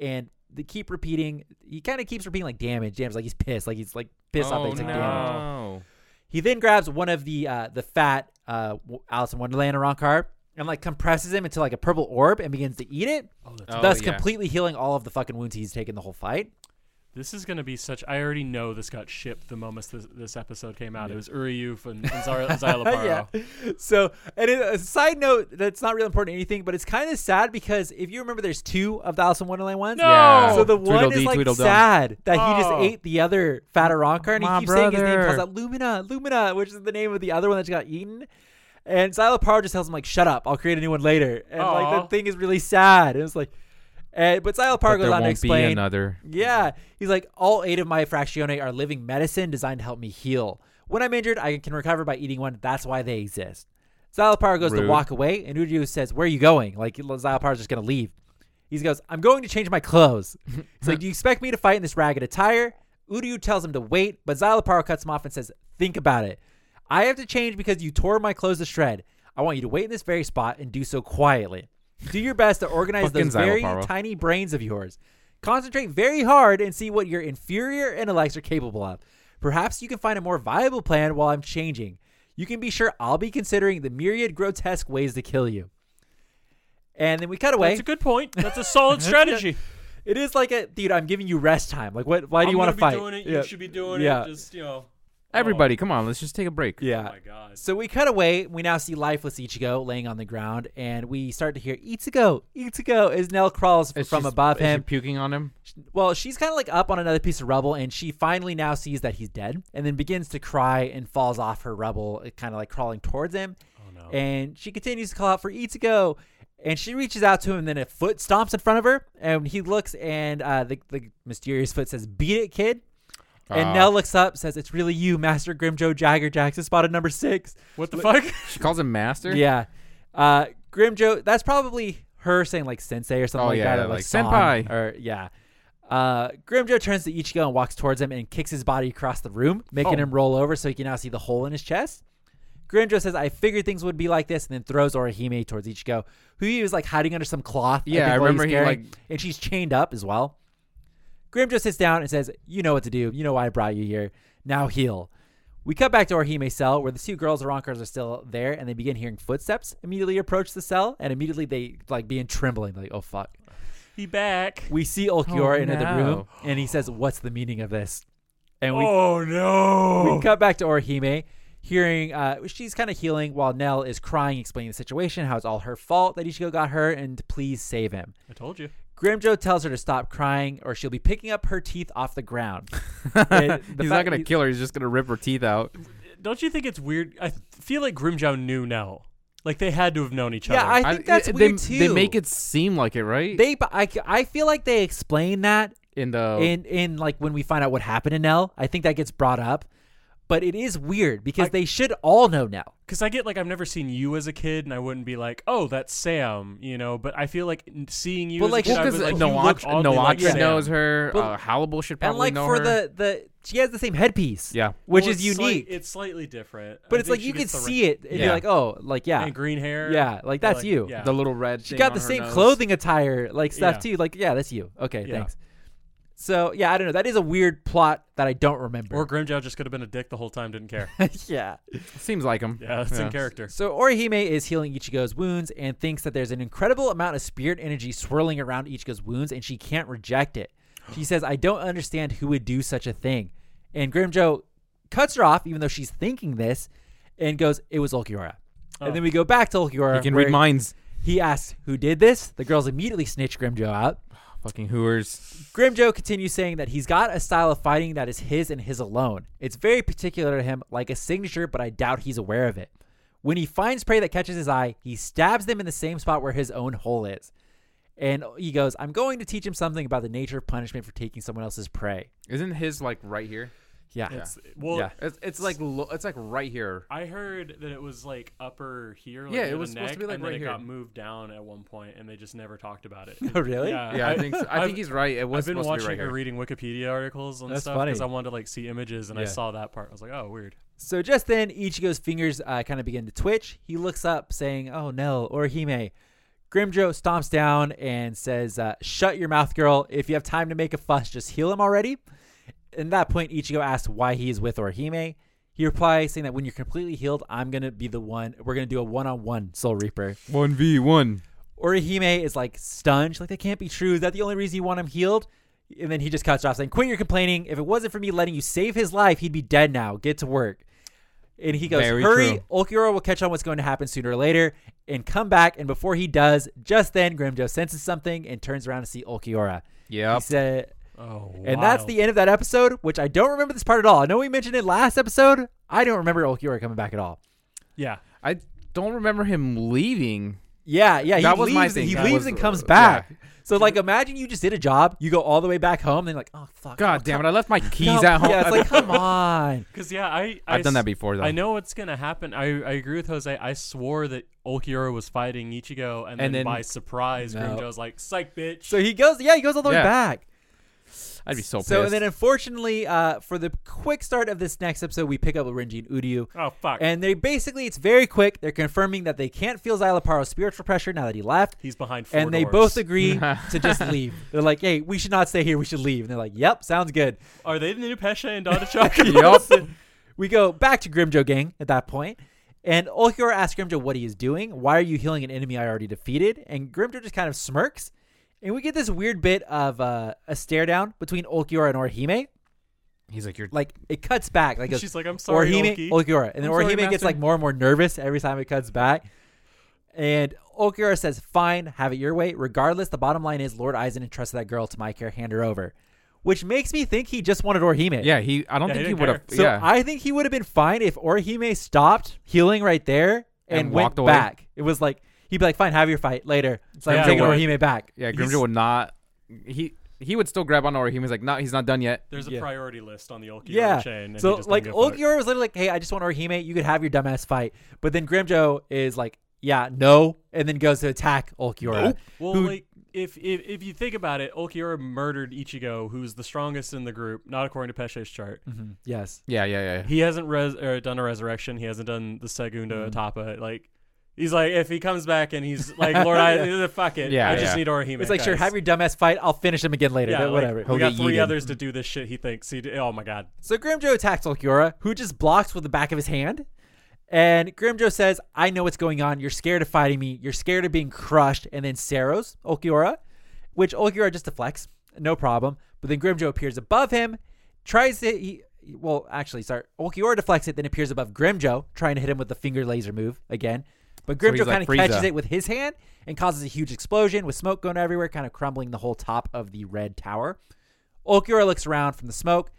And they keep repeating. He kind of keeps repeating like damage, damage, like he's pissed, like he's like pissed off. oh That he's like damage. no. He then grabs one of the uh, the fat uh, Alice in Wonderland Arrancar and like compresses him into like a purple orb and begins to eat it, Oh, that's Oh, thus yeah. completely healing all of the fucking wounds he's taken the whole fight. This is gonna be such. I already know this got shipped the moment this, this episode came out. It was Uriyuf and, and <laughs> Zara, Szayelaporro. yeah. So, and it, a side note that's not really important to anything, but it's kind of sad because if you remember, there's two of the Alice in Wonderland ones. No! Yeah. So the one Tweedledee, is like Tweedledum. sad that he just Oh. ate the other fat Arrancar, and he My keeps saying his name, brother. calls out Lumina, Lumina, which is the name of the other one that just got eaten. And Szayelaporro just tells him like, "Shut up, I'll create a new one later." And like the thing is really sad. And it's like, and, but Szayelaporro But goes on to explain. another. Yeah. He's like, all eight of my fractione are living medicine designed to help me heal. When I'm injured, I can recover by eating one. That's why they exist. Xylopar goes to walk away, and Uryu says, Where are you going? Like, Xylopar's just going to leave. He goes, I'm going to change my clothes. He's like, <laughs> Do you expect me to fight in this ragged attire? Uryu tells him to wait, but Xylopar cuts him off and says, Think about it. I have to change because you tore my clothes to shred. I want you to wait in this very spot and do so quietly. Do your best to organize Fucking those very Szayelaporro. tiny brains of yours. Concentrate very hard and see what your inferior intellects are capable of. Perhaps you can find a more viable plan while I'm changing. You can be sure I'll be considering the myriad grotesque ways to kill you. And then we cut away. That's a good point. That's a solid <laughs> strategy. it is like a dude. I'm giving you rest time. Like, what? Why do I'm you want gonna fight? Doing it. Yeah. You should be doing Yeah. it. Just you know. Everybody, come on, let's just take a break. Yeah. Oh my god. So we cut away. We now see lifeless Ichigo laying on the ground, and we start to hear Ichigo, Ichigo, as Nel crawls Is from she- above is she him. puking on him. Well, she's kind of like up on another piece of rubble, and she finally now sees that he's dead, and then begins to cry and falls off her rubble, kind of like crawling towards him. Oh no. And she continues to call out for Ichigo, and she reaches out to him, and then a foot stomps in front of her, and he looks, and uh, the the mysterious foot says, "Beat it, kid." And Ah. Nel looks up, says, "It's really you, Master Grimmjow Jaegerjaquez, spotted number six. what the fuck? <laughs> She calls him master. Yeah. Uh Grimmjow, that's probably her saying like sensei or something Oh, like yeah, that. Or, like, like, san, senpai. Or yeah. Uh Grimmjow turns to Ichigo and walks towards him and kicks his body across the room, making Oh. him roll over so he can now see the hole in his chest. Grimmjow says, I figured things would be like this, and then throws Orihime towards Ichigo, who he was like hiding under some cloth. Yeah, think, I while he's remember he, carrying, like- and she's chained up as well. Grimmjow sits down and says, You know what to do. You know why I brought you here. Now heal. We cut back to our Orihime's cell where the two girls, Arrancars, are still there and they begin hearing footsteps immediately approach the cell and immediately they like begin trembling. Like, oh fuck. He back. We see Ulquiorra Oh, enter the room and he says, What's the meaning of this? And we, oh no. we cut back to Orihime, hearing uh, she's kind of healing while Nel is crying, explaining the situation, how it's all her fault that Ichigo got hurt, and please save him. I told you. Grimmjow tells her to stop crying or she'll be picking up her teeth off the ground. <laughs> The he's not gonna kill her. He's just gonna rip her teeth out. Don't you think it's weird? I feel like Grimmjow knew Nel. Like they had to have known each Yeah, other. I think that's they, weird They too. make it seem like it, right? They, I, I feel like they explain that in the in in like when we find out what happened to Nel. I think that gets brought up, but it is weird because I- they should all know now. Because I get like I've never seen you as a kid, and I wouldn't be like, "Oh, that's Sam," you know. But I feel like seeing you But, as like, a kid, well, I was because like, you look Noach, oddly like Noach Sam. knows her. But- uh, Harribel should And like know for her. the the she has the same headpiece, yeah, which Well, is it's slight- unique. it's slightly different, but I it's like you could gets the see it and Yeah. you're like, oh, like yeah, and green hair. yeah, like that's you. Yeah. the little red. She thing got on the her same nose. clothing attire, like stuff Yeah. too. Like yeah, that's you. Okay, Yeah. thanks. So yeah, I don't know. That is a weird plot that I don't remember. Or Grimmjow just could have been a dick the whole time, didn't care. <laughs> yeah. Seems like him. Yeah, it's in character. So Orihime is healing Ichigo's wounds and thinks that there's an incredible amount of spirit energy swirling around Ichigo's wounds and she can't reject it. She says, I don't understand who would do such a thing. And Grimmjow cuts her off, even though she's thinking this, and goes, It was Ulquiorra. Oh. And then oh. we go back to Ulquiorra. He can where read minds. He asks, Who did this? The girls immediately snitch Grimmjow out. Fucking hooers. Grimmjow continues saying that he's got a style of fighting that is his and his alone. It's very particular to him, like a signature, but I doubt he's aware of it. When he finds prey that catches his eye, he stabs them in the same spot where his own hole is. And he goes, I'm going to teach him something about the nature of punishment for taking someone else's prey. Isn't his like right here? Yeah. It's, well, Yeah. It's, it's like lo- it's like right here. I heard that it was like upper here. Like Yeah, near it the was supposed to neck, be, like, and then right it here. got moved down at one point, and they just never talked about it. <laughs> Oh, really? Yeah, Yeah, I, think so. I I've- think he's right. It was I've been supposed to watching be right or here. reading Wikipedia articles and That's stuff funny. because I wanted to like see images, and I Yeah. saw that part. I was like, oh, weird. So just then, Ichigo's fingers uh, kind of begin to twitch. He looks up, saying, "Oh no, Orihime." Grimmjow stomps down and says, uh, "Shut your mouth, girl. If you have time to make a fuss, just heal him already." In that point, Ichigo asks why he is with Orihime. He replies saying that when you're completely healed, I'm gonna be the one. We're gonna do a one-on-one Soul Reaper. One v one. Orihime is like stunned. She's like, that can't be true. Is that the only reason you want him healed? And then he just cuts off saying, Quit your complaining. If it wasn't for me letting you save his life, he'd be dead now. Get to work. And he goes, Very Hurry. true. Ulquiorra will catch on what's going to happen sooner or later and come back. And before he does, just then Grimmjow senses something and turns around to see Ulquiorra. He said, Oh, and that's the end of that episode, which I don't remember this part at all. I know we mentioned it last episode. I don't remember Ulquiorra coming back at all. yeah. I don't remember him leaving. Yeah, yeah. He That was my leaves, thing. He That leaves was, and comes uh, back. yeah. So like, imagine you just did a job, you go all the way back home, and you're like, oh fuck, God oh, damn it! I left my keys come- at home. Yeah, it's like, come <laughs> on. Because yeah, I, I I've done that before though. I know what's gonna happen. I, I agree with Jose. I swore that Ulquiorra was fighting Ichigo, and, And then, then- by surprise, No. Grimmjow's like, "Psych, bitch." So he goes, yeah, he goes all the way back. I'd be so pissed. So and then unfortunately, uh, for the quick start of this next episode, we pick up with Renji and Uryu. oh fuck, And they basically, it's very quick. They're confirming that they can't feel Szayelaporro's spiritual pressure now that he left. he's behind four and they doors. both agree <laughs> to just leave. They're like, hey, we should not stay here. We should leave. And they're like, yep, sounds good. Are they the new Pesche and Dada <laughs> Yup. We go back to Grimmjow Gang at that point. point, and Ulquiorra asks Grimmjow what he is doing. Why are you healing an enemy I already defeated? And Grimmjow just kind of smirks, and we get this weird bit of uh, a stare down between Ulquiorra and Orihime. He's like, "You're Like it cuts back, like She's like, "I'm sorry, Orihime, Ulki." Ulquiorra, and then I'm sorry, Orihime gets master. like more and more nervous every time it cuts back. And Ulquiorra says, "Fine, have it your way. Regardless, the bottom line is Lord Aizen entrusted that girl to my care. Hand her over." Which makes me think he just wanted Orihime. yeah." He. I don't Yeah, he think he didn't would have. care. So yeah. I think he would have been fine if Orihime stopped healing right there and, And went walked away. back. It was like he'd be like, "Fine, have your fight later." So Yeah, I'm taking well- Orihime back. yeah. he's- Grimmjow would not. He. He would still grab on or He's like, "No, he's not done yet." There's a Yeah. priority list on the Ulquiorra Yeah. chain. And he So just like doesn't give a fuck. Ulquiorra was literally like, "Hey, I just want Orihime. You could have your dumbass fight." But then Grimmjow is like, "Yeah, no," and then goes to attack Ulquiorra. Nope. Well, who- like if, if if you think about it, Ulquiorra murdered Ichigo, who's the strongest in the group, not according to Pesche's chart. Mhm, Yes. Yeah, yeah, yeah. He hasn't res- or done a resurrection. He hasn't done the Segundo Mhm. Etapa. Like he's like, if he comes back and he's like, <laughs> Lord, I uh, fuck it. Yeah, I just yeah. need Orihime. It's like, sure, have your dumbass fight. I'll finish him again later. yeah, but like, whatever. we got three yeeted. others to do this shit. He thinks he. d- Oh my god. So Grimmjow attacks Ulquiorra, who just blocks with the back of his hand. And Grimmjow says, I know what's going on. You're scared of fighting me. You're scared of being crushed. And then Ceros, Ulquiorra, which Ulquiorra just deflects. No problem. But then Grimmjow appears above him, tries to. He, well, actually, sorry. Ulquiorra deflects it, then appears above Grimmjow, trying to hit him with the finger laser move again. But So Grimmjow like kind of catches it with his hand and causes a huge explosion with smoke going everywhere, kind of crumbling the whole top of the red tower. Ulquiorra looks around from the smoke,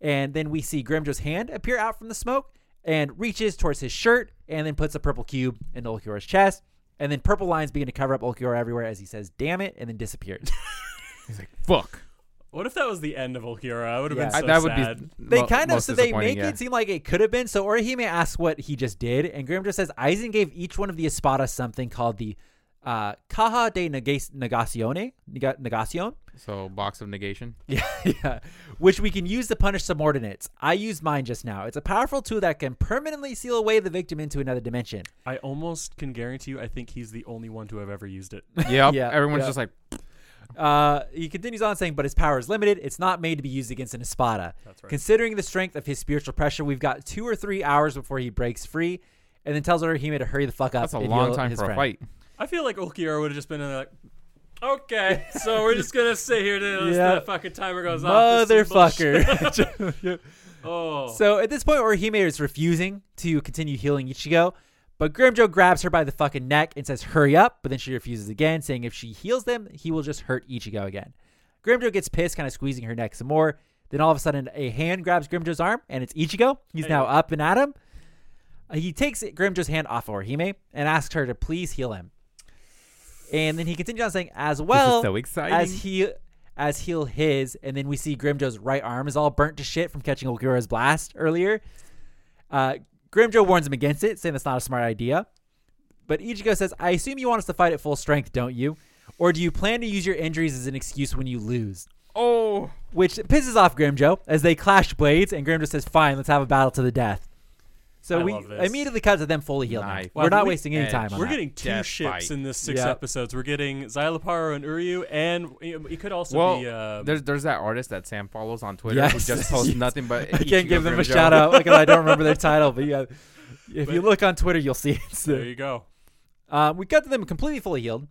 and then we see Grimmjow's hand appear out from the smoke and reaches towards his shirt and then puts a purple cube in Ulquiorra's chest. And then purple lines begin to cover up Ulquiorra everywhere as he says, damn it, and then disappears. <laughs> He's like, "Fuck." What if that was the end of Ulquiorra? I would have Yeah. been I- so that would be. they mo- kind of, so they make yeah. it seem like it could have been. So Orihime asks what he just did, and Grimmjow says Aizen gave each one of the Espada something called the uh, Caja de Negas- Negacione, Nega- Negacion. So box of negation. <laughs> Yeah, yeah. Which we can use to punish subordinates. I used mine just now. It's a powerful tool that can permanently seal away the victim into another dimension. I almost can guarantee you. I think he's the only one to have ever used it. Yep. <laughs> Yeah, Everyone's yeah. just like, Uh, he continues on saying, but his power is limited. It's not made to be used against an Espada. That's right. Considering the strength of his spiritual pressure, we've got two or three hours before he breaks free, and then tells Orihime to hurry the fuck up. "That's a and long heal time his for a friend. fight." I feel like Ulquiorra would have just been like, okay, so we're just gonna sit here till Yeah. the fucking timer goes off. This is bullshit. Motherfucker. <laughs> <laughs> oh, So at this point, Orihime is refusing to continue healing Ichigo, but Grimmjow grabs her by the fucking neck and says, hurry up, but then she refuses again, saying if she heals them, he will just hurt Ichigo again. Grimmjow gets pissed, kind of squeezing her neck some more. Then all of a sudden, a hand grabs Grimmjow's arm, and it's Ichigo. He's now up and at him. Uh, He takes Grimmjow's hand off of Orihime and asks her to please heal him. And then he continues on saying, as well, so as he as heal his, and then we see Grimmjow's right arm is all burnt to shit from catching Ulquiorra's blast earlier. Uh, Grimmjow warns him against it, saying that's not a smart idea. But Ichigo says, "I assume you want us to fight at full strength, don't you? Or do you plan to use your injuries as an excuse when you lose?" Oh, Which pisses off Grimmjow as they clash blades, and Grimmjow says, "Fine, let's have a battle to the death." So I we love this. immediately cut to them fully healed. now. Knife. We're not we- wasting any time on We're that. getting two Death ships fight. in this six Yeah. episodes. We're getting Szayelaporro and Uryu, and it could also Well, be. Uh, There's there's that artist that Sam follows on Twitter Yes. who just posts <laughs> nothing but. I can't give them a Grimmjow. shout out because I don't remember their title. But yeah, <laughs> if you look on Twitter, you'll see it. So, there you go. uh, we cut to them completely fully healed.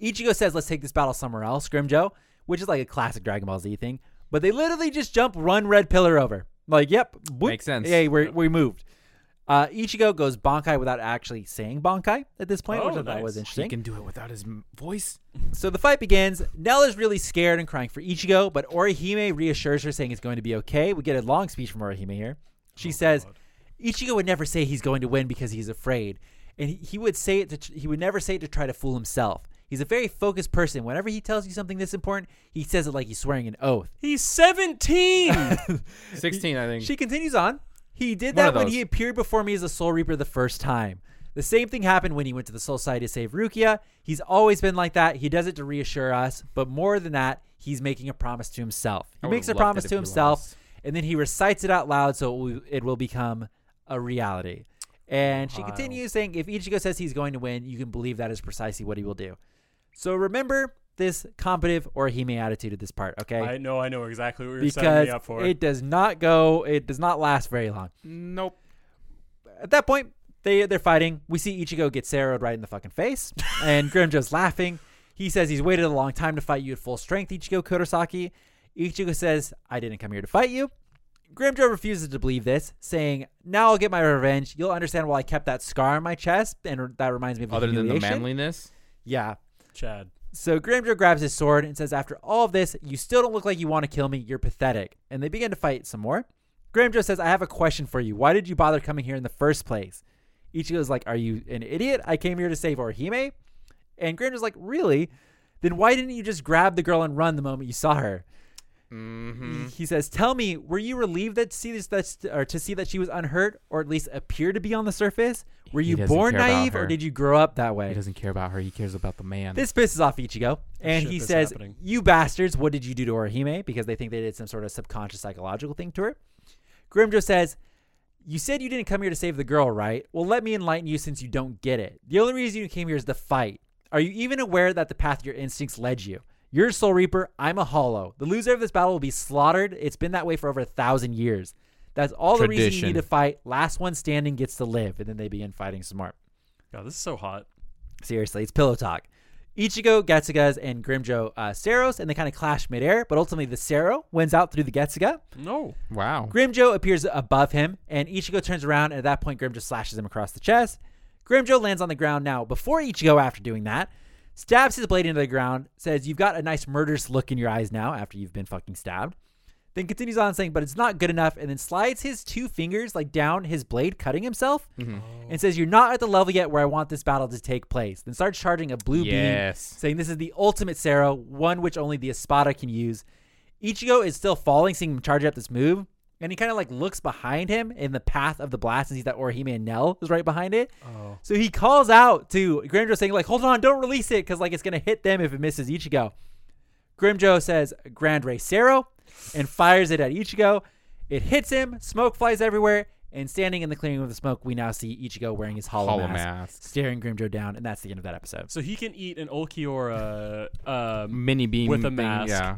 Ichigo says, "Let's take this battle somewhere else." Grimmjow, which is like a classic Dragon Ball Z thing, but they literally just jump one red pillar over. Like, yep, whoop. Makes sense. Hey, we we moved. Uh, Ichigo goes Bankai without actually saying Bankai at this point, which Oh, I thought was interesting. He can do it without his voice. So the fight begins. Nel is really scared and crying for Ichigo, but Orihime reassures her, saying it's going to be okay. We get a long speech from Orihime here. She Oh, says, Ichigo would never say he's going to win because he's afraid, and he, he would say it. To, tr- he would never say it to try to fool himself. He's a very focused person. Whenever he tells you something this important, he says it like he's swearing an oath. He's 17. <laughs> 16, I think. She continues on. He did that when he appeared before me as a Soul Reaper the first time. The same thing happened when he went to the Soul Society to save Rukia. He's always been like that. He does it to reassure us, but more than that, he's making a promise to himself. He makes a promise to himself, was. and then he recites it out loud so it will, it will become a reality. And she Wow. continues saying, if Ichigo says he's going to win, you can believe that is precisely what he will do. So remember this competitive Orihime attitude at this part, okay? I know, I know exactly what you're setting me up for. it does not go it does not last very long Nope. at that point they they're fighting we see ichigo get sarrowed right in the fucking face <laughs> and grimmjow's laughing he says he's waited a long time to fight you at full strength ichigo kurosaki ichigo says i didn't come here to fight you grimmjow refuses to believe this saying now i'll get my revenge you'll understand why i kept that scar on my chest and that reminds me of the Other than the manliness. yeah Chad. So Grimmjow grabs his sword and says, After all of this, you still don't look like you want to kill me. You're pathetic. And they begin to fight some more. Grimmjow says, I have a question for you. Why did you bother coming here in the first place? Ichigo's like, Are you an idiot? I came here to save Orihime. And Grimmjow's like, Really? Then why didn't you just grab the girl and run the moment you saw her? Mm-hmm. He says, "Tell me, were you relieved that to see this, that, or to see that she was unhurt, or at least appear to be on the surface? Were you born naive, or did you grow up that way?" He doesn't care about her. He cares about the man. This pisses off Ichigo, and he says, happening. "You bastards! What did you do to Orihime?" Because they think they did some sort of subconscious psychological thing to her. Grimmjow says, "You said you didn't come here to save the girl, right? Well, let me enlighten you since you don't get it. The only reason you came here is to fight. Are you even aware that the path your instincts led you? You're a Soul Reaper. I'm a Hollow. The loser of this battle will be slaughtered. It's been that way for over a thousand years. That's all the reason you Tradition. need to fight. Last one standing gets to live." And then they begin fighting some more. God, this is so hot. Seriously, it's pillow talk. Ichigo, Getsugas, and Grimmjow uh, Ceros, and they kind of clash midair, but ultimately the Cero wins out through the Getsuga. No. wow. Grimmjow appears above him, and Ichigo turns around, and at that point, Grimmjow slashes him across the chest. Grimmjow lands on the ground now. Before Ichigo, after doing that, stabs his blade into the ground, says, You've got a nice murderous look in your eyes now after you've been fucking stabbed. Then continues on saying, But it's not good enough, and then slides his two fingers like down his blade, cutting himself, mm-hmm. and says, You're not at the level yet where I want this battle to take place. Then starts charging a blue beam saying this is the ultimate Cero, one which only the Espada can use. Ichigo is still falling, seeing him charge up this move, and he kind of like looks behind him in the path of the blast and sees that Orihime and Nel is right behind it. Oh. So he calls out to Grimmjow saying like, "Hold on, don't release it, because like it's gonna hit them if it misses Ichigo." Grimmjow says Gran Rey Cero and fires it at Ichigo. It hits him. Smoke flies everywhere. And standing in the clearing of the smoke, we now see Ichigo wearing his hollow, Hollow mask, mask. staring Grimmjow down, and that's the end of that episode. So he can eat an Ulquiorra um, Mini beam With a thing, mask. Yeah.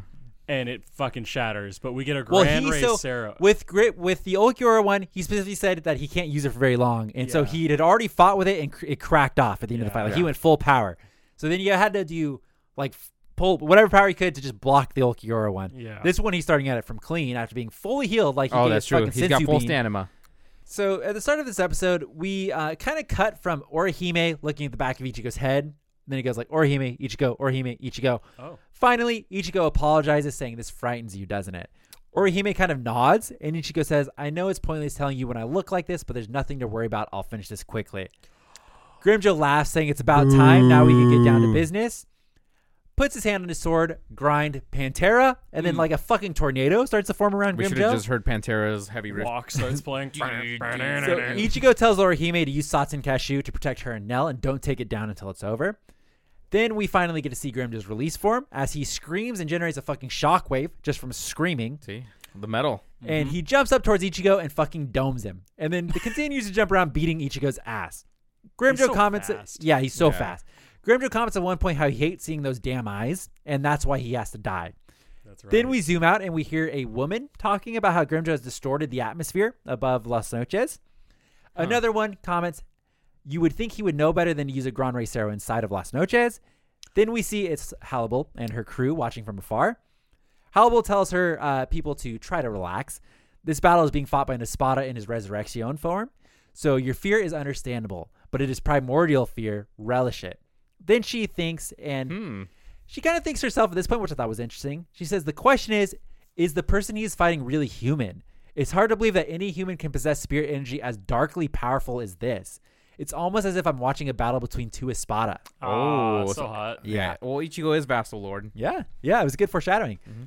And it fucking shatters, but we get a Well, Grand he Ray so Sarah. with grit with the Ulquiorra one, he specifically said that he can't use it for very long, and so he had already fought with it and cr- it cracked off at the end of the fight. Like he went full power. So then you had to do like pull whatever power he could to just block the Ulquiorra one. Yeah. This one he's starting at it from clean after being fully healed. Like he Oh, that's true. fucking He's got Sensu full beam. stamina. So at the start of this episode, we uh, kind of cut from Orihime looking at the back of Ichigo's head. Then he goes like Orihime, Ichigo, Orihime, Ichigo. oh. Finally, Ichigo apologizes, saying this frightens you, doesn't it? Orihime kind of nods, and Ichigo says, I know it's pointless telling you when I look like this, but there's nothing to worry about. I'll finish this quickly. Grimmjow laughs, saying it's about time. Now we can get down to business. Puts his hand on his sword, grind Pantera, and then hmm. like a fucking tornado starts to form around We should have just heard Pantera's heavy riff. Walk starts playing. <laughs> So Ichigo tells Orihime to use Santen Kesshun to protect her and Nel and don't take it down until it's over. Then we finally get to see Grimmjow's release form as he screams and generates a fucking shockwave just from screaming. See the metal. And he jumps up towards Ichigo and fucking domes him. And then he continues to jump around beating Ichigo's ass. Grimmjow so comments, fast. yeah, he's so Yeah. fast. Grimmjow comments at one point how he hates seeing those damn eyes, and that's why he has to die. That's right. Then we zoom out and we hear a woman talking about how Grimmjow has distorted the atmosphere above Las Noches. Another one comments, "You would think he would know better than to use a Gran Rey Cero inside of Las Noches." Then we see it's Harribel and her crew watching from afar. Harribel tells her uh, people to try to relax. This battle is being fought by Nespada in his Resurrection form, so your fear is understandable, but it is primordial fear. Relish it. Then she thinks and Hmm. she kind of thinks herself at this point, which I thought was interesting. She says, The question is, is the person he's fighting really human? It's hard to believe that any human can possess spirit energy as darkly powerful as this. It's almost as if I'm watching a battle between two Espada. Oh, Oh, so so- hot. Yeah. Well, Ichigo is Vasto Lorde. Yeah, yeah, it was good foreshadowing. Mm-hmm.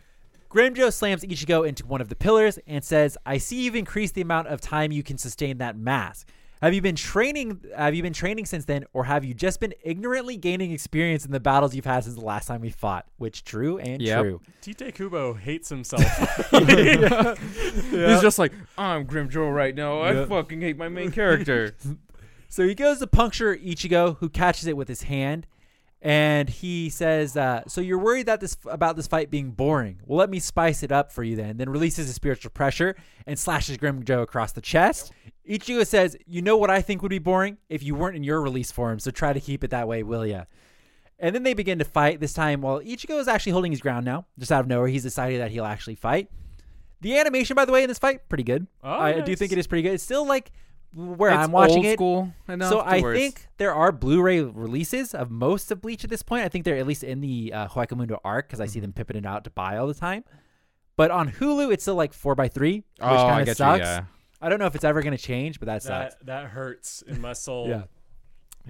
Grimmjow slams Ichigo into one of the pillars and says, "I see you've increased the amount of time you can sustain that mask. Have you been training? Have you been training since then, or have you just been ignorantly gaining experience in the battles you've had since the last time we fought? Which true and Yep. true. Tite Kubo hates himself. <laughs> <laughs> <laughs> He's just like, I'm Grimmjow right now. I fucking hate my main character. So he goes to puncture Ichigo, who catches it with his hand, and he says, uh, "So you're worried that this about this fight being boring? Well, let me spice it up for you then." Then releases his spiritual pressure and slashes Grimmjow across the chest. Ichigo says, "You know what I think would be boring if you weren't in your release form. So try to keep it that way, will ya?" And then they begin to fight. This time, while Ichigo is actually holding his ground now, just out of nowhere, he's decided that he'll actually fight. The animation, by the way, in this fight, pretty good. Oh, I do think it is pretty good. It's still like where It's I'm watching old it. school enough So I where think there are Blu-ray releases of most of Bleach at this point. I think they're at least in the uh, Hueco Mundo arc because I Mm-hmm. see them pipping it out to buy all the time. But on Hulu, it's still like four by three, which Oh, kind of sucks. you. Yeah. I don't know if it's ever going to change, but that sucks. that that hurts in my <laughs> soul. Yeah.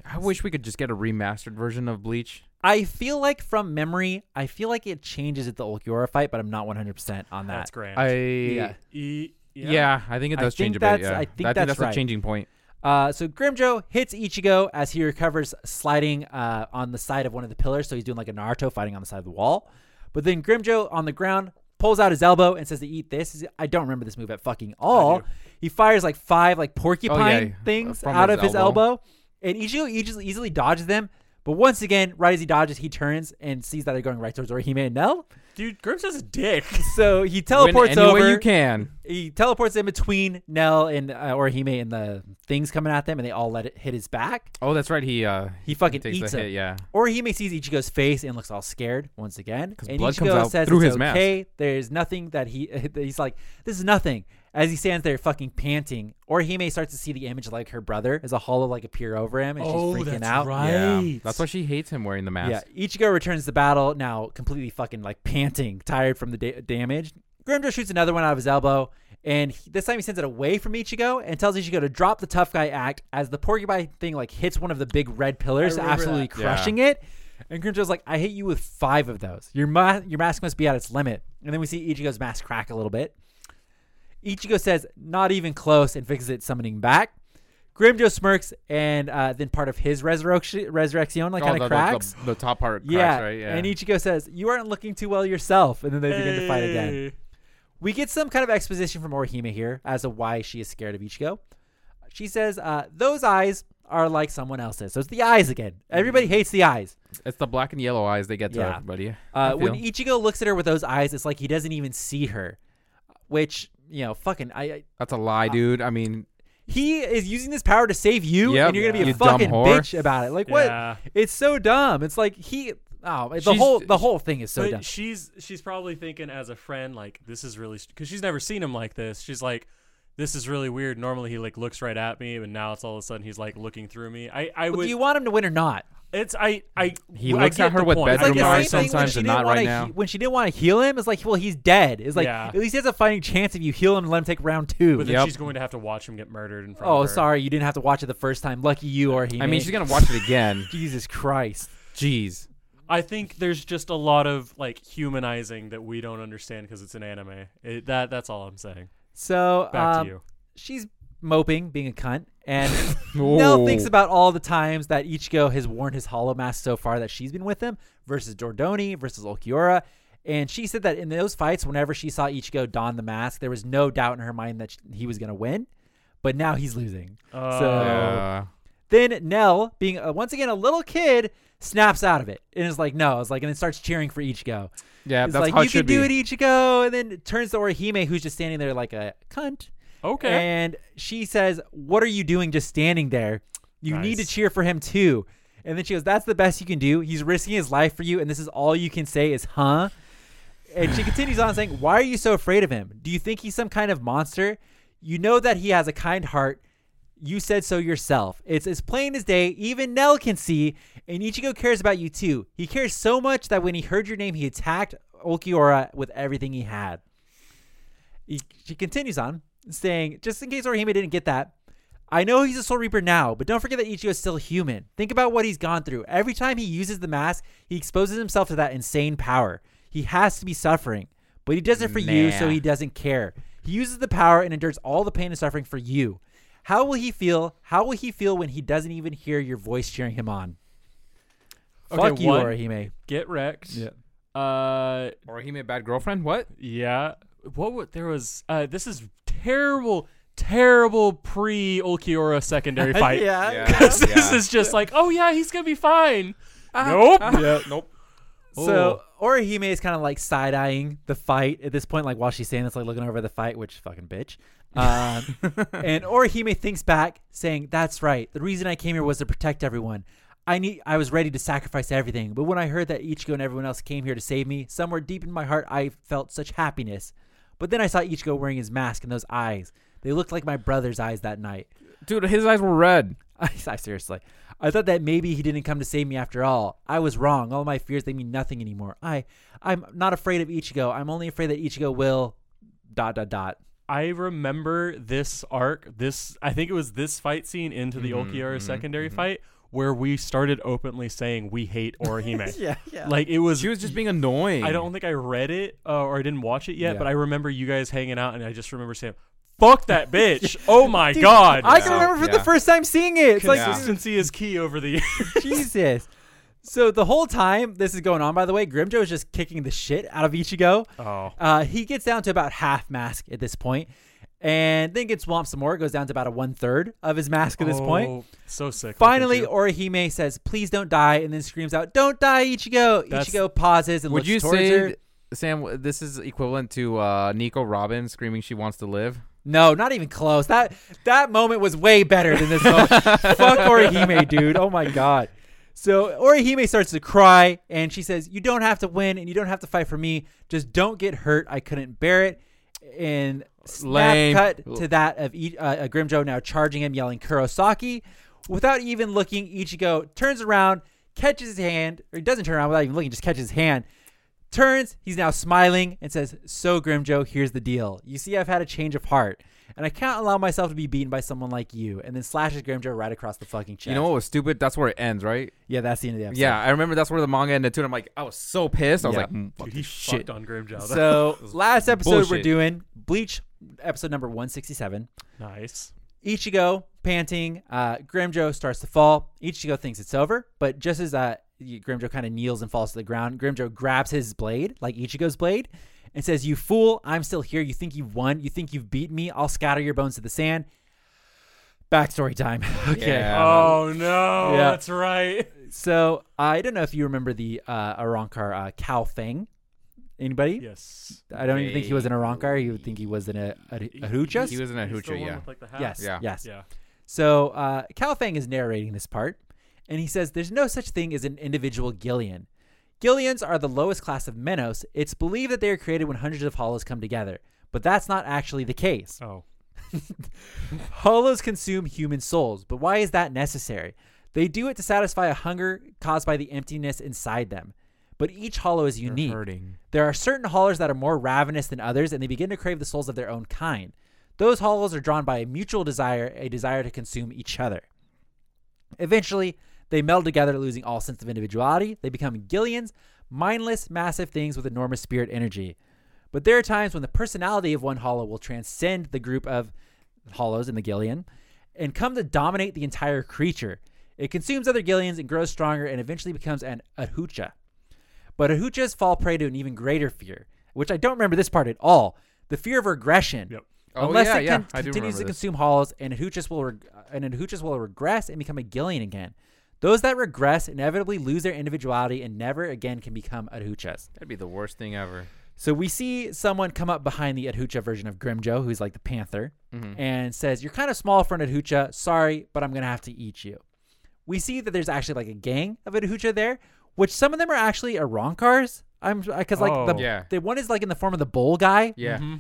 I wish we could just get a remastered version of Bleach. I feel like from memory, I feel like it changes at the Ulquiorra fight, but I'm not 100% on that. That's grand. I Yeah. E- yeah. I think it I does change think a bit. that's- Yeah. I think that's that's right. a changing point. Uh, so Grimmjow hits Ichigo as he recovers, sliding uh, on the side of one of the pillars. So he's doing like a Naruto fighting on the side of the wall. But then Grimmjow on the ground pulls out his elbow and says to eat this. I don't remember this move at fucking all. He fires like five like porcupine yeah, things from out his of his elbow. elbow, and Ichigo easily, easily dodges them. But once again, right as he dodges, he turns and sees that they're going right towards Orihime and Nel. Dude, Grimm's just a dick. So he Win teleports any over you can. He teleports in between Nel and uh, Orihime and the things coming at them, and they all let it hit his back. Oh, that's right. He uh He fucking takes eats the him. hit. Yeah. Orihime sees Ichigo's face and looks all scared once again. 'Cause And blood Ichigo comes out says through it's his mask. okay. There's nothing that he. <laughs> He's like, this is nothing. As he stands there fucking panting, Orihime starts to see the image like her brother as a hollow like appear over him, and she's freaking out. Yeah. That's why she hates him wearing the mask. Yeah, Ichigo returns to battle now, completely fucking like panting, tired from the da- damage. Grimmjow shoots another one out of his elbow, and he- this time he sends it away from Ichigo and tells Ichigo to drop the tough guy act as the porcupine thing like hits one of the big red pillars, absolutely that. Yeah. crushing it. And Grimmjow's like, "I hit you with five of those. Your ma- your mask must be at its limit." And then we see Ichigo's mask crack a little bit. Ichigo says, "Not even close," and fixes it, summoning back. Grimmjow smirks, and uh, then part of his resurrection, resurrection like Oh, kind the, of cracks. The, the top part cracks, Yeah. right? Yeah. And Ichigo says, You aren't looking too well yourself. And then they begin to fight again. Hey. We get some kind of exposition from Orihime here as to why she is scared of Ichigo. She says, uh, Those eyes are like someone else's. So it's the eyes again. Everybody hates the eyes. it's the black and yellow eyes they get to Yeah. everybody. Uh, I when feel. Ichigo looks at her with those eyes, it's like he doesn't even see her. Which, you know, fucking, I, I That's a lie, dude. I mean, he is using this power to save you, Yep. and you're gonna be You a dumb fucking whore. bitch about it. Like what? Yeah. It's so dumb. It's like he. Oh, the She's- whole the whole thing is so but dumb. she's she's probably thinking as a friend like this is really because she's never seen him like this. She's like, this is really weird. Normally he like looks right at me, but now it's all of a sudden he's like looking through me. I I But would. do you want him to win or not? it's I I He I looks get at her the with point. It's like bedroom the eyes same thing when sometimes she and didn't not wanna right he- now. when she didn't want to heal him, it's like, well, he's dead. It's like Yeah. at least he has a fighting chance if you heal him and let him take round two. But then Yep. she's going to have to watch him get murdered in front oh, of her. sorry, you didn't have to watch it the first time. Lucky you, or he. I mean, she's gonna watch it again. <laughs> Jesus Christ. Jeez. I think there's just a lot of like humanizing that we don't understand because it's an anime. It, that that's all I'm saying. So Back um, to you. she's moping, being a cunt, and <laughs> Nel thinks Oh. about all the times that Ichigo has worn his hollow mask so far that she's been with him versus Dordoni versus Ulquiorra. And she said that in those fights, whenever she saw Ichigo don the mask, there was no doubt in her mind that sh- he was going to win. But now he's losing. Uh, So- Uh, Then Nel, being uh, once again a little kid, snaps out of it and is like, "No!" It's like, and then starts cheering for Ichigo. yeah, It's that's like, how "You it can should do be. it, Ichigo!" And then turns to Orihime, who's just standing there like a cunt, okay. and she says, "What are you doing, just standing there? You need to cheer for him too." And then she goes, "That's the best you can do. He's risking his life for you, and this is all you can say is, huh?" And she <sighs> continues on saying, "Why are you so afraid of him? Do you think he's some kind of monster? You know that he has a kind heart." You said so yourself. It's as plain as day. Even Nel can see. And Ichigo cares about you too. He cares so much that when he heard your name, he attacked Ulquiorra with everything he had. He, she continues on, saying, just in case Orihime didn't get that, I know he's a Soul Reaper now, but don't forget that Ichigo is still human. Think about what he's gone through. Every time he uses the mask, he exposes himself to that insane power. He has to be suffering, but he does it for you, so he doesn't care. He uses the power and endures all the pain and suffering for you. How will he feel? How will he feel when he doesn't even hear your voice cheering him on? Okay, Fuck you, one- Orihime. Get wrecked. Yeah. Uh, Or he made bad girlfriend. What? yeah. What? would there was. Uh, this is terrible, terrible pre Ulquiorra secondary <laughs> fight. yeah. Because <laughs> this Yeah. is just like, oh yeah, he's gonna be fine. nope. yeah. Nope. So Orihime is kind of like side eyeing the fight at this point, like while she's saying this, like looking over the fight, which fucking bitch. Um, <laughs> and Orihime thinks back, saying, "That's right. The reason I came here was to protect everyone. I need. I was ready to sacrifice everything. But when I heard that Ichigo and everyone else came here to save me, somewhere deep in my heart, I felt such happiness. But then I saw Ichigo wearing his mask and those eyes. They looked like my brother's eyes that night. Dude, his eyes were red. <laughs> I, I seriously. I thought that maybe he didn't come to save me after all. I was wrong. All my fears they mean nothing anymore. I I'm not afraid of Ichigo. I'm only afraid that Ichigo will dot dot dot. I remember this arc. This I think it was this fight scene into the Mhm, Ulquiorra mhm, secondary fight where we started openly saying we hate <laughs> Orihime. Yeah, yeah. Like it was. She was just being annoying. I don't think I read it uh, or I didn't watch it yet, Yeah. but I remember you guys hanging out, and I just remember saying, "Fuck that <laughs> bitch!" oh my god! I can Yeah. remember for Yeah. the first time seeing it. It's like Yeah. Consistency is key over the years. <laughs> Jesus. So the whole time this is going on, by the way, Grimmjow is just kicking the shit out of Ichigo. oh, Uh, he gets down to about half mask at this point, and then gets swamped some more. It goes down to about a one third of his mask at this point. Oh, so sick. Finally. Orihime says, "Please don't die," and then screams out, "Don't die, Ichigo!" That's- Ichigo pauses and Would looks you towards say, her. Sam, this is equivalent to uh, Nico Robin screaming she wants to live? No, not even close. That that moment was way better than this moment. <laughs> Fuck Orihime, dude. Oh my god. So Orihime starts to cry, and she says, "You don't have to win, and you don't have to fight for me. Just don't get hurt. I couldn't bear it." And snap Lame. cut to that of uh, uh, Grimmjow now charging him, yelling Kurosaki. Without even looking, Ichigo turns around, catches his hand, or he doesn't turn around without even looking, just catches his hand. Turns, he's now smiling and says, So, Grimmjow, here's the deal. You see, I've had a change of heart, and I can't allow myself to be beaten by someone like you. And then slashes Grimmjow right across the fucking chest. You know what was stupid? That's where it ends, right? Yeah, that's the end of the episode. Yeah, I remember that's where the manga ended too. And I'm like, I was so pissed. I was Yeah. like, mm, Dude, he shit. fucked on Grimmjow. So, <laughs> last episode we're doing Bleach, episode number 167. nice. Ichigo panting. Uh, Grimmjow starts to fall. Ichigo thinks it's over, but just as uh, Grimmjow kind of kneels and falls to the ground, Grimmjow grabs his blade, like Ichigo's blade, and says, "You fool! I'm still here. You think you've won? You think you've beat me? I'll scatter your bones to the sand." Backstory time. <laughs> okay. Yeah. Oh no, Yeah. that's right. So I don't know if you remember the uh, Arrancar uh, Cao Feng. Anybody? Yes. I don't even think he was an Arrancar. You would think he was in a, a, a Huchas? He was in a He's the Hoocha, one yeah. with, like, the hat? Yes. Yeah. Yes. Yeah. So uh, Cao Feng is narrating this part, and he says there's no such thing as an individual Gillian. Gillians are the lowest class of Menos. It's believed that they are created when hundreds of hollows come together, but that's not actually the case. Oh. <laughs> Hollows consume human souls, but why is that necessary? They do it to satisfy a hunger caused by the emptiness inside them. But each hollow is unique. There are certain hollows that are more ravenous than others, and they begin to crave the souls of their own kind. Those hollows are drawn by a mutual desire, a desire to consume each other. Eventually, they meld together, losing all sense of individuality. They become Gillians, mindless, massive things with enormous spirit energy. But there are times when the personality of one hollow will transcend the group of hollows in the Gillian and come to dominate the entire creature. It consumes other Gillians and grows stronger and eventually becomes an Ahucha. But Ahuchas fall prey to an even greater fear, which I don't remember this part at all. The fear of regression. Yep. Oh, Unless yeah, it yeah. con- I do continues to this. consume hollows, and Ahuchas will reg- and Ahuchas will regress and become a Gillian again. Those that regress inevitably lose their individuality and never again can become Ahuchas. That'd be the worst thing ever. So we see someone come up behind the Adhucha version of Grimmjow, who's like the panther, Mm-hmm. and says, "You're kind of small for an Adhucha. Sorry, but I'm gonna have to eat you." We see that there's actually like a gang of Adhucha there, which some of them are actually Arrancars. I'm because like the Oh. Yeah. the one is like in the form of the bull guy, Yeah. Mhm.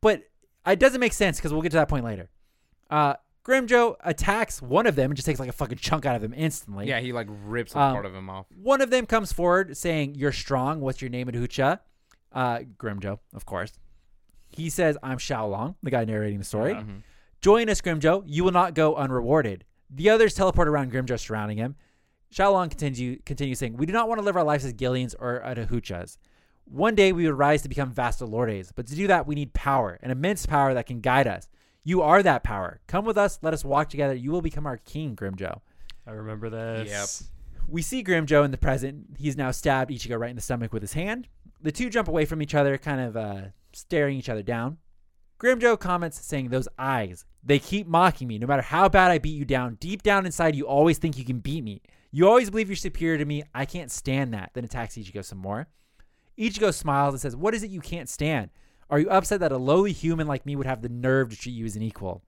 but it doesn't make sense because we'll get to that point later. Uh, Grimmjow attacks one of them and just takes like a fucking chunk out of them instantly. Yeah, he like rips a Um, part of him off. One of them comes forward saying, You're strong. What's your name, Adhucha? Uh, Grimmjow, of course. He says, I'm Shawlong, the guy narrating the story. Yeah. Mhm. Join us, Grimmjow. You will not go unrewarded. The others teleport around Grimmjow, surrounding him. Shawlong continue, continues saying, We do not want to live our lives as Gillians or Adahuchas. One day we would rise to become Vasto Lordes, but to do that we need power, an immense power that can guide us. You are that power. Come with us. Let us walk together. You will become our king, Grimmjow. I remember this. Yep. We see Grimmjow in the present. He's now stabbed Ichigo right in the stomach with his hand. The two jump away from each other, kind of uh, staring each other down. Grimmjow comments saying, Those eyes, they keep mocking me. No matter how bad I beat you down, deep down inside, you always think you can beat me. You always believe you're superior to me. I can't stand that. Then attacks Ichigo some more. Ichigo smiles and says, What is it you can't stand? Are you upset that a lowly human like me would have the nerve to treat you as an equal?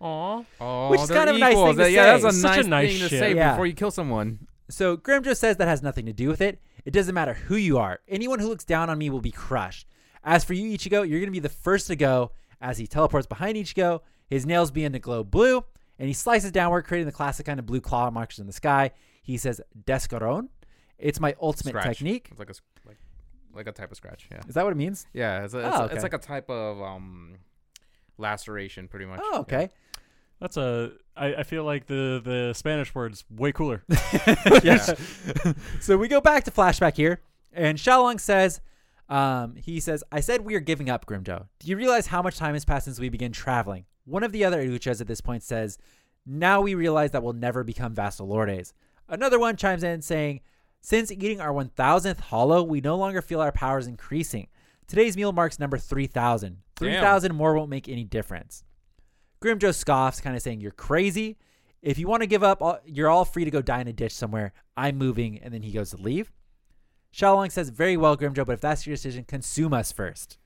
Aw. Oh, Which is kind of a nice thing to That- Yeah, say. that's a Such a nice, nice thing to shit. say Yeah. before you kill someone. So Grimmjow says that has nothing to do with it. It doesn't matter who you are. Anyone who looks down on me will be crushed. As for you, Ichigo, you're going to be the first to go as he teleports behind Ichigo. His nails begin to glow blue, and he slices downward, creating the classic kind of blue claw marks in the sky. He says, Desgarrón. It's my ultimate Scratch. technique. It's like a s- like, like a type of scratch. Yeah. Is that what it means? Yeah. It's, a, it's, Oh, a- okay. it's like a type of um laceration, pretty much. Oh, okay. That's a. I, I feel like the the Spanish word's way cooler. <laughs> yeah. so we go back to flashback here, and Shawlong says, um, he says, I said we are giving up, Grimmjow. Do you realize how much time has passed since we began traveling? One of the other Uchuas at this point says, Now we realize that we'll never become Vasto Lordes. Another one chimes in saying, Since eating our 1000th hollow, we no longer feel our powers increasing. Today's meal marks number 3000. 3000 more won't make any difference. Grimmjow scoffs, kind of saying, You're crazy. If you want to give up, you're all free to go die in a ditch somewhere. I'm moving. And then he goes to leave. Shawlong says, Very well, Grimmjow, but if that's your decision, consume us first.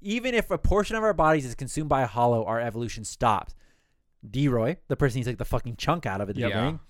Even if a portion of our bodies is consumed by a hollow, our evolution stops. Di Roy, the person he took the fucking chunk out of at the Yeah. beginning,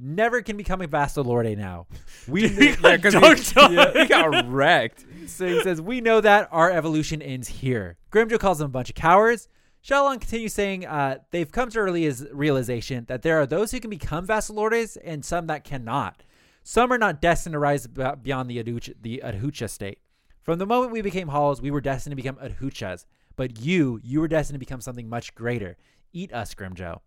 never can become a Vasto Lorde now. <laughs> We Yeah, 'cause he- Don't <laughs> yeah, he got wrecked. so he says, We know that our evolution ends here. Grimmjow calls them a bunch of cowards. Shawlong continues saying uh, they've come to early as realization that there are those who can become Vasto Lordes and some that cannot. Some are not destined to rise beyond the Adhucha, the Adhucha state. From the moment we became Halls, we were destined to become Adhuchas. But you, you were destined to become something much greater. Eat us, Grimmjow.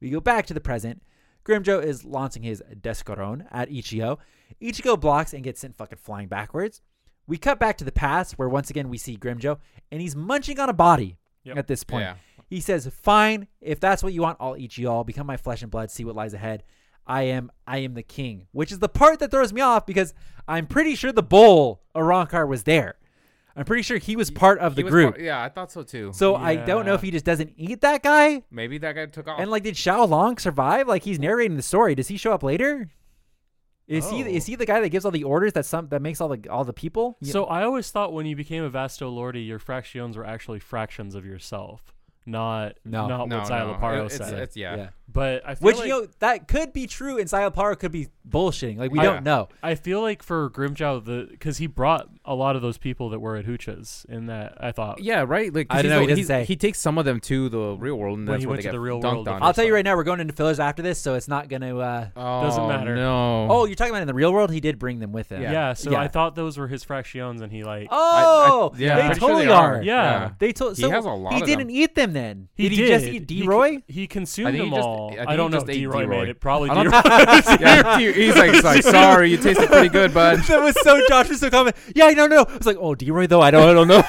We go back to the present. Grimmjow is launching his Desgarrón at Ichigo. Ichigo blocks and gets sent fucking flying backwards. We cut back to the past where once again we see Grimmjow and he's munching on a body Yep. at this point. Yeah. He says, "Fine, if that's what you want, I'll eat you all. Become my flesh and blood. See what lies ahead. I am, I am the king." Which is the part that throws me off because I'm pretty sure the bull Arrancar was there. I'm pretty sure he was part of the He was group. part- yeah, I thought so too. so I don't know Yeah. if he just doesn't eat that guy. Maybe that guy took off. And like, did Shawlong survive? Like, he's narrating the story. Does he show up later? Is he Oh. is he the guy that gives all the orders that some that makes all the all the people? So I always thought when you became a Vasto Lorde, your fractions were actually fractions of yourself, not No. not no, what no. Szayelaporro It's, said. it's, yeah. But I feel Which like, you know that could be true, and Paro could be bullshitting. Like we I- don't know. I feel like for Grimmjow, the because he brought a lot of those people that were at Hoochas in that. I thought Yeah, right. Like I don't know, he doesn't he's- say. He takes some of them to the real world, and When that's he where went they to get the real world, on. I'll tell you right now, we're going into fillers after this, so it's not going to. Uh... Oh, Doesn't matter. No. Oh, you're talking about in the real world? He did bring them with him. yeah. Yeah. so Yeah. I thought those were his fractions, and he like Oh, yeah, they I'm sure totally they are. are. Yeah. They told. He has a lot He didn't them. eat them then. he did did. he just eat He Di Roy? c- He, consumed I think he them just- all. I I don't know. just ate Di Roy D-Roy. made it. Probably I Di Roy. don't- <laughs> <laughs> yeah, he- <laughs> he's like, he's like, sorry, you tasted pretty good, bud. that was so. Josh was so confident. Yeah, I don't know. I was like, oh, Di Roy though. I don't. I don't know.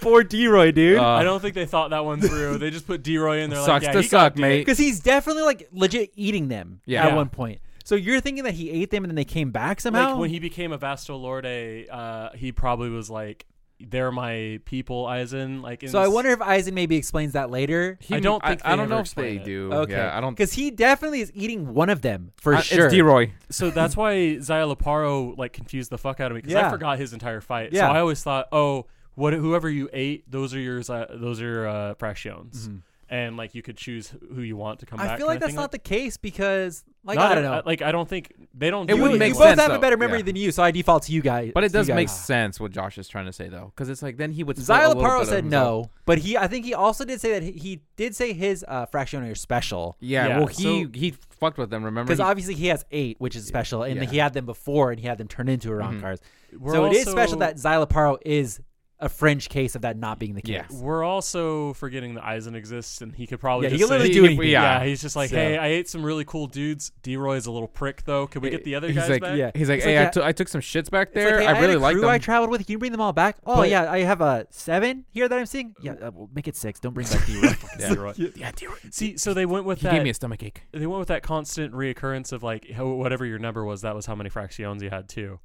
Poor Di Roy, dude. Uh, I don't think they thought that one through. They just put Di Roy in there. Sucks like, yeah, to suck, mate. Because he's definitely like legit eating them Yeah. at one point. So you're thinking that he ate them and then they came back somehow? Like when he became a Vasto Lorde, uh, he probably was like, "They're my people," Aizen. Like, in so I this- wonder if Aizen maybe explains that later. I don't think I, they don't know if they explain it. do. Okay, Yeah, I don't. because he definitely is eating one of them for uh, sure. It's Di Roy. So that's why Szayelaporro like confused the fuck out of me because Yeah. I forgot his entire fight. Yeah. So I always thought, oh, what whoever you ate, those are yours. Uh, those are uh, fractions, and like you could choose who you want to come back. Mm-hmm. I feel like that's thing. not the case because, like, Not I don't a- know. Like I don't think they don't. It do would you, anything make you like- both sense, have a better memory Yeah. than you, so I default to you guys. But it to you does make sense what Josh is trying to say though, because it's like then he would. split a Zaya little Laparo bit of said no, but he I think he also did say that he, he did say his uh, fractionary are special Yeah, Yeah, well, he so- he fucked with them. Remember? because obviously he has eight, which is special, and Yeah. he had them before, and he had them turn into Iran Mhm. cars. We're so it is special that Zaya Laparo is a fringe case of that not being the case. Yeah. We're also forgetting that Aizen exists, and he could probably Yeah, he just can literally say, do anything. Yeah. Yeah. he's just like, So- hey, I ate some really cool dudes. Di Roy is a little prick, though. Can we get the other he's guys like, back? Yeah. He's like, It's hey, like, I took- some shits back there. like, hey, I had really like them. I traveled with. Can you bring them all back? Oh But- yeah, I have a seven here that I'm seeing. Yeah, uh, well, make it six. Don't bring back Di Roy. <laughs> Yeah. Di Roy. yeah, Di Roy. See, so they went with He that. gave me a stomach ache. they went with that constant reoccurrence of like whatever your number was, that was how many fractions you had too.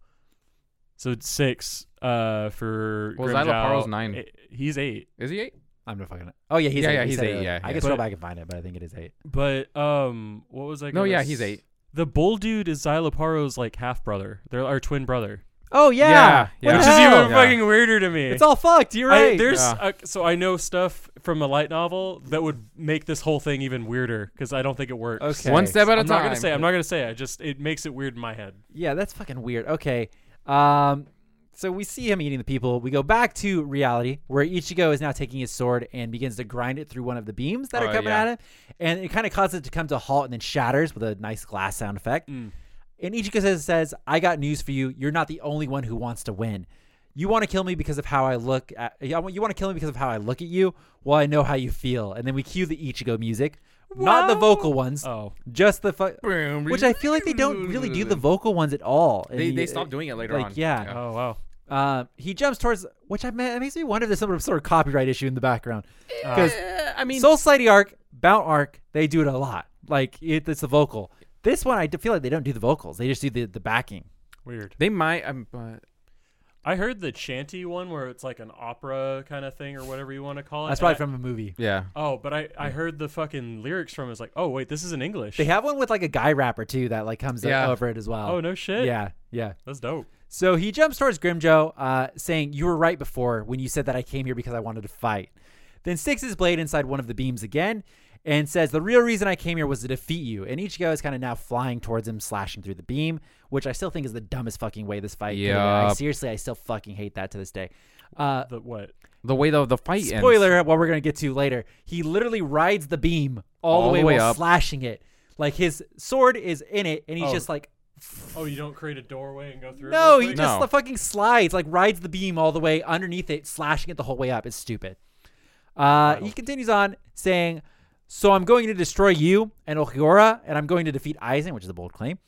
So it's six uh, for Well, Grim Zyla Zhao. Nine. Eh, He's eight, Is he eight? I'm not fucking. Oh yeah, he's Yeah, eight. yeah, He he's said it eight, earlier. yeah, I yeah. can scroll But- back and find it, but I think it is eight. but um, what was I? No, gonna yeah, he's s- eight. The bull dude is Szayelaporro's like half brother. They're our twin brother, Oh yeah, Yeah, What yeah. the which is hell? even Yeah. fucking weirder to me. It's all fucked. You're I- right. there's Yeah. uh, so I know stuff from a light novel that would make this whole thing even weirder because I don't think it works. Okay. One step at a I'm time. not gonna say. I'm not gonna say. I just it makes it weird in my head. Yeah, that's fucking weird. Okay. Um so we see him eating the people. We go back to reality where Ichigo is now taking his sword and begins to grind it through one of the beams that are Oh, coming yeah. at him. And it kind of causes it to come to a halt and then shatters with a nice glass sound effect. Mm. And Ichigo says, says, I got news for you. You're not the only one who wants to win. You want to kill me because of how I look at you want to kill me because of how I look at you? Well, I know how you feel. And then we cue the Ichigo music. Not the vocal ones, Oh, just the fu- which I feel like they don't really do the vocal ones at all. in They the- they stopped doing it later like, on. yeah. oh wow. Uh, he jumps towards, which I it makes me wonder if there's some sort of copyright issue in the background. Because Uh, I mean, Soul Society arc, Bount arc, they do it a lot. Like it, it's the vocal. This one, I d- feel like they don't do the vocals. They just do the, the backing. Weird. they might. Um, but I heard the chanty one where it's like an opera kind of thing or whatever you want to call it. That's probably I- from a movie. yeah. Oh, but I I heard the fucking lyrics from it. It's like, oh wait, this is in English. They have one with like a guy rapper too that like comes Yeah. over it as well. Oh no shit. Yeah, yeah. That's dope. So he jumps towards Grimmjow, uh, saying, You were right before when you said that I came here because I wanted to fight. Then sticks his blade inside one of the beams again and says, The real reason I came here was to defeat you. And Ichigo is kind of now flying towards him, slashing through the beam, which I still think is the dumbest fucking way this fight could have been. I, seriously, I still fucking hate that to this day. Uh, The what? The way the the fight ends. spoiler, what we're going to get to later. He literally rides the beam all, All the way, the way while up. slashing it. Like his sword is in it, and he's Oh. just like, Oh, you don't create a doorway and go through. No, real he just No. the fucking slides, like rides the beam all the way underneath it, slashing it the whole way up. It's stupid. Uh, he continues on saying, "So I'm going to destroy you and Ulquiorra, and I'm going to defeat Aizen, which is a bold claim."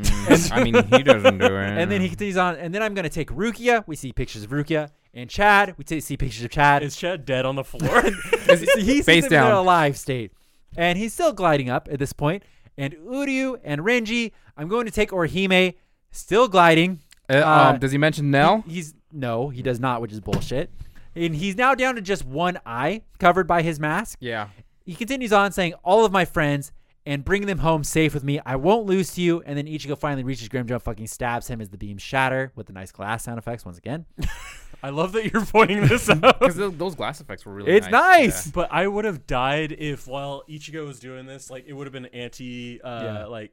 Mm, I mean, he doesn't do it. <laughs> And then he continues on, and then I'm going to take Rukia. We see pictures of Rukia and Chad. We t- see pictures of Chad. Is Chad dead on the <laughs> floor? See, he's face in a down. live state, and he's still gliding up at this point. And Uryu and Renji, I'm going to take Orihime, still gliding. Uh, uh, um, does he mention Nel? He- he's no, he does not, which is bullshit. And he's now down to just one eye covered by his mask. yeah. He continues on saying, "All of my friends and bring them home safe with me. I won't lose to you." And then Ichigo finally reaches Grimmjow, fucking stabs him as the beams shatter with the nice glass sound effects once again. <laughs> I love that you're pointing this <laughs> out. Because those glass effects were really. It's nice. But I would have died if while Ichigo was doing this, like it would have been anti, uh, Yeah. like,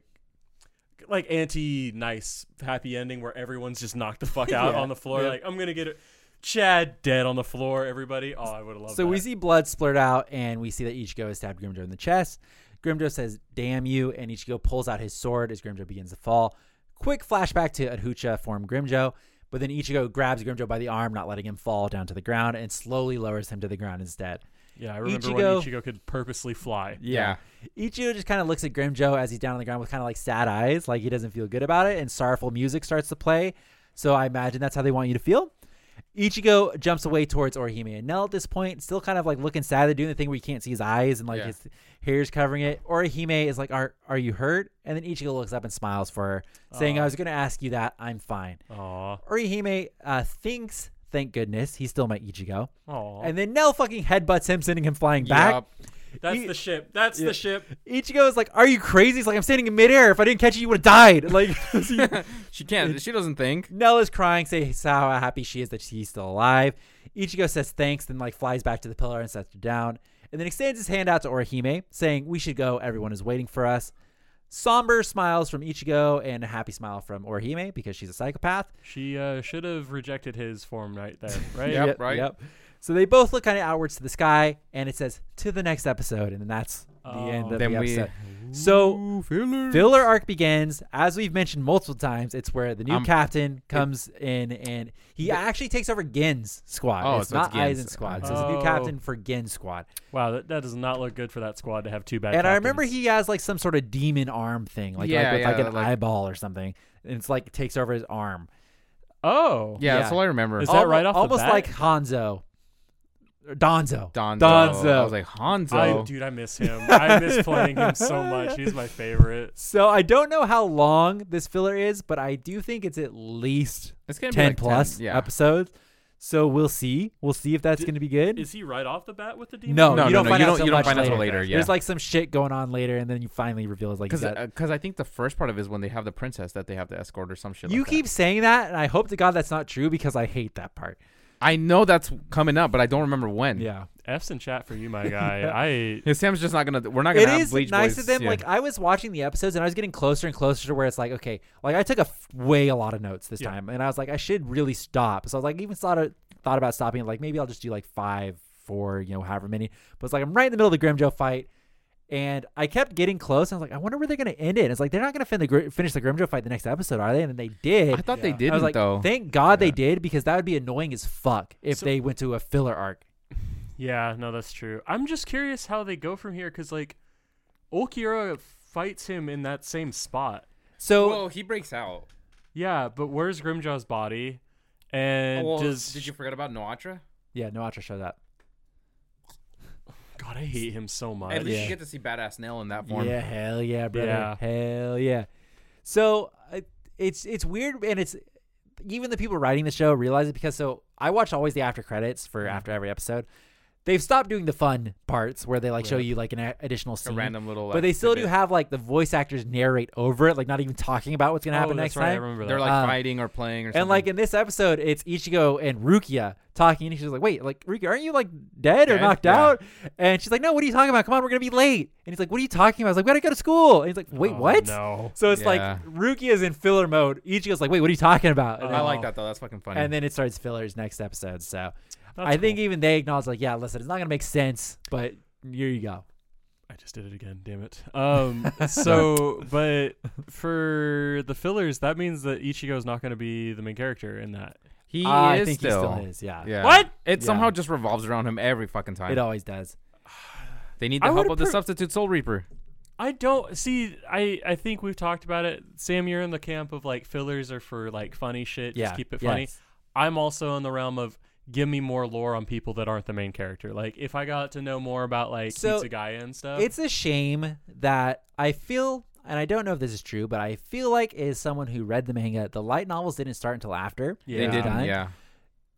like anti nice happy ending where everyone's just knocked the fuck <laughs> out Yeah. on the floor. Yeah. Like I'm gonna get it. Chad dead on the floor. Everybody. Oh, I would have loved. So that. we see blood splurt out, and we see that Ichigo has stabbed Grimmjow in the chest. Grimmjow says, "Damn you!" and Ichigo pulls out his sword as Grimmjow begins to fall. Quick flashback to Adhucha form Grimmjow, but then Ichigo grabs Grimmjow by the arm, not letting him fall down to the ground, and slowly lowers him to the ground instead. Yeah, I remember Ichigo- when Ichigo could purposely fly. Yeah. Ichigo just kind of looks at Grimmjow as he's down on the ground with kind of like sad eyes, like he doesn't feel good about it, and sorrowful music starts to play. So I imagine that's how they want you to feel. Ichigo jumps away towards Orihime. And Nel at this point, still kind of like looking sad. They're doing the thing where you can't see his eyes and like Yeah. his hair's covering it. Orihime is like, "Are are you hurt?" And then Ichigo looks up and smiles for her, saying, "I was going to ask you that. I'm fine." Aw. Orihime uh, thinks, thank goodness, he's still my Ichigo. Aw. And then Nel fucking headbutts him, sending him flying back. Yup. That's he- the ship. That's Yeah. the ship. Ichigo is like, "Are you crazy?" He's like, "I'm standing in midair. If I didn't catch you, you would have died." <laughs> Like, <laughs> <laughs> she can't. She doesn't think. Nel is crying, saying how happy she is that he's still alive. Ichigo says thanks, then like flies back to the pillar and sets her down, and then extends his hand out to Orihime, saying, "We should go. Everyone is waiting for us." Somber smiles from Ichigo and a happy smile from Orihime because she's a psychopath. She uh, should have rejected his form right there, right? Yep. right. Yep. So they both look kind of outwards to the sky, and it says to the next episode, and then that's the end Oh. of Then the we. episode. So filler. filler arc begins as we've mentioned multiple times. It's where the new Um, captain comes in and he actually takes over Gin's squad. Oh, it's so it's not Gin's. Aizen's squad. So it's a new Oh. captain for Gin's squad. Wow, that, that does not look good for that squad to have two bad. and I remember he has like some sort of demon arm thing, like, Yeah, like with like an like- eyeball or something. And it's like takes over his arm. Oh. Yeah, that's yeah. all I remember. Is that right Almo- off the Almost bat? like Hanzo. Or Donzo. Donzo. Donzo. I was like Hanzo. I, dude, I miss him. I miss playing him so much. He's my favorite. So I don't know how long this filler is, but I do think it's at least it's gonna be 10 like plus 10, yeah. episodes. So we'll see. We'll see if that's Did- going to be good. Is he right off the bat with the demon? No, No, you no, don't no, find you out don't- you don't much find out till later. later, yeah. There's like some shit going on later, and then you finally reveal it's like Because you, got- because uh, I think the first part of it is when they have the princess that they have to escort or some shit. you like that. keep saying that, and I hope to God that's not true because I hate that part. I know that's coming up, but I don't remember when. Yeah, F's in chat for you, my guy. <laughs> I His Sam's just not gonna. We're not gonna have is Bleach nice Boys. of them. yeah. Like I was watching the episodes, and I was getting closer and closer to where it's like, okay, like I took a f- way a lot of notes this Yeah. time, and I was like, I should really stop. So I was like, even thought of, thought about stopping. Like maybe I'll just do like five, four, you know, however many. But it's like I'm right in the middle of the Grimjo fight. And I kept getting close. And I was like, I wonder where they're going to end it. And it's like, they're not going to fin- the, finish the Grimmjow fight the next episode, are they? And then they did. I thought they Yeah. I didn't I was like, though. thank God they did because that would be annoying as fuck if So- they went to a filler arc. yeah, no, that's true. I'm just curious how they go from here because like, Ulquiorra fights him in that same spot. So Well, he breaks out. Yeah, but where's Grimmjow's body? And Oh, well, does did you forget about Nnoitra? yeah, Nnoitra showed up. God, I hate him so much. At least yeah. you get to see badass Nel in that form. Yeah, hell yeah, brother. Yeah. Hell yeah. So it's it's weird, and it's even the people writing the show realize it because so I watch always the after credits for Mm-hmm. after every episode. They've stopped doing the fun parts where they like show Right. you like an a- additional A random little. but they still do exhibit. have like the voice actors narrate over it, like not even talking about what's gonna oh, happen that's next right. I time. remember that. They're like Um, fighting or playing or something. And like in this episode, it's Ichigo and Rukia talking, and she's like, "Wait, like Rukia, aren't you like dead or Dead? knocked Yeah. out?" And she's like, "No, what are you talking about? Come on, we're gonna be late." And he's like, "What are you talking about?" I was like, "We gotta go to school." And he's like, "Wait, Oh, what?" No. So it's like Yeah. Rukia's in filler mode. Ichigo's like, "Wait, what are you talking about?" And, I then, like that though. That's fucking funny. and then it starts fillers next episode. So That's I think cool. even they acknowledge, like, "Yeah, listen, it's not gonna make sense, but here you go." I just did it again. Damn it. Um. <laughs> so, but for the fillers, that means that Ichigo is not going to be the main character in that. he I is think still. he still is. Yeah, Yeah. What? It Yeah. somehow just revolves around him every fucking time. it always does. <sighs> they need I the help would've of the pre- substitute Soul Reaper. I don't see. I I think we've talked about it. Sam, you're in the camp of like fillers are for like funny shit. Yeah, Just keep it funny. yes. I'm also in the realm of give me more lore on people that aren't the main character. Like if I got to know more about like So, Hitsugaya and stuff. It's a shame that I feel, and I don't know if this is true, but I feel like as someone who read the manga, the light novels didn't start until after. Yeah. They were did. done, Yeah.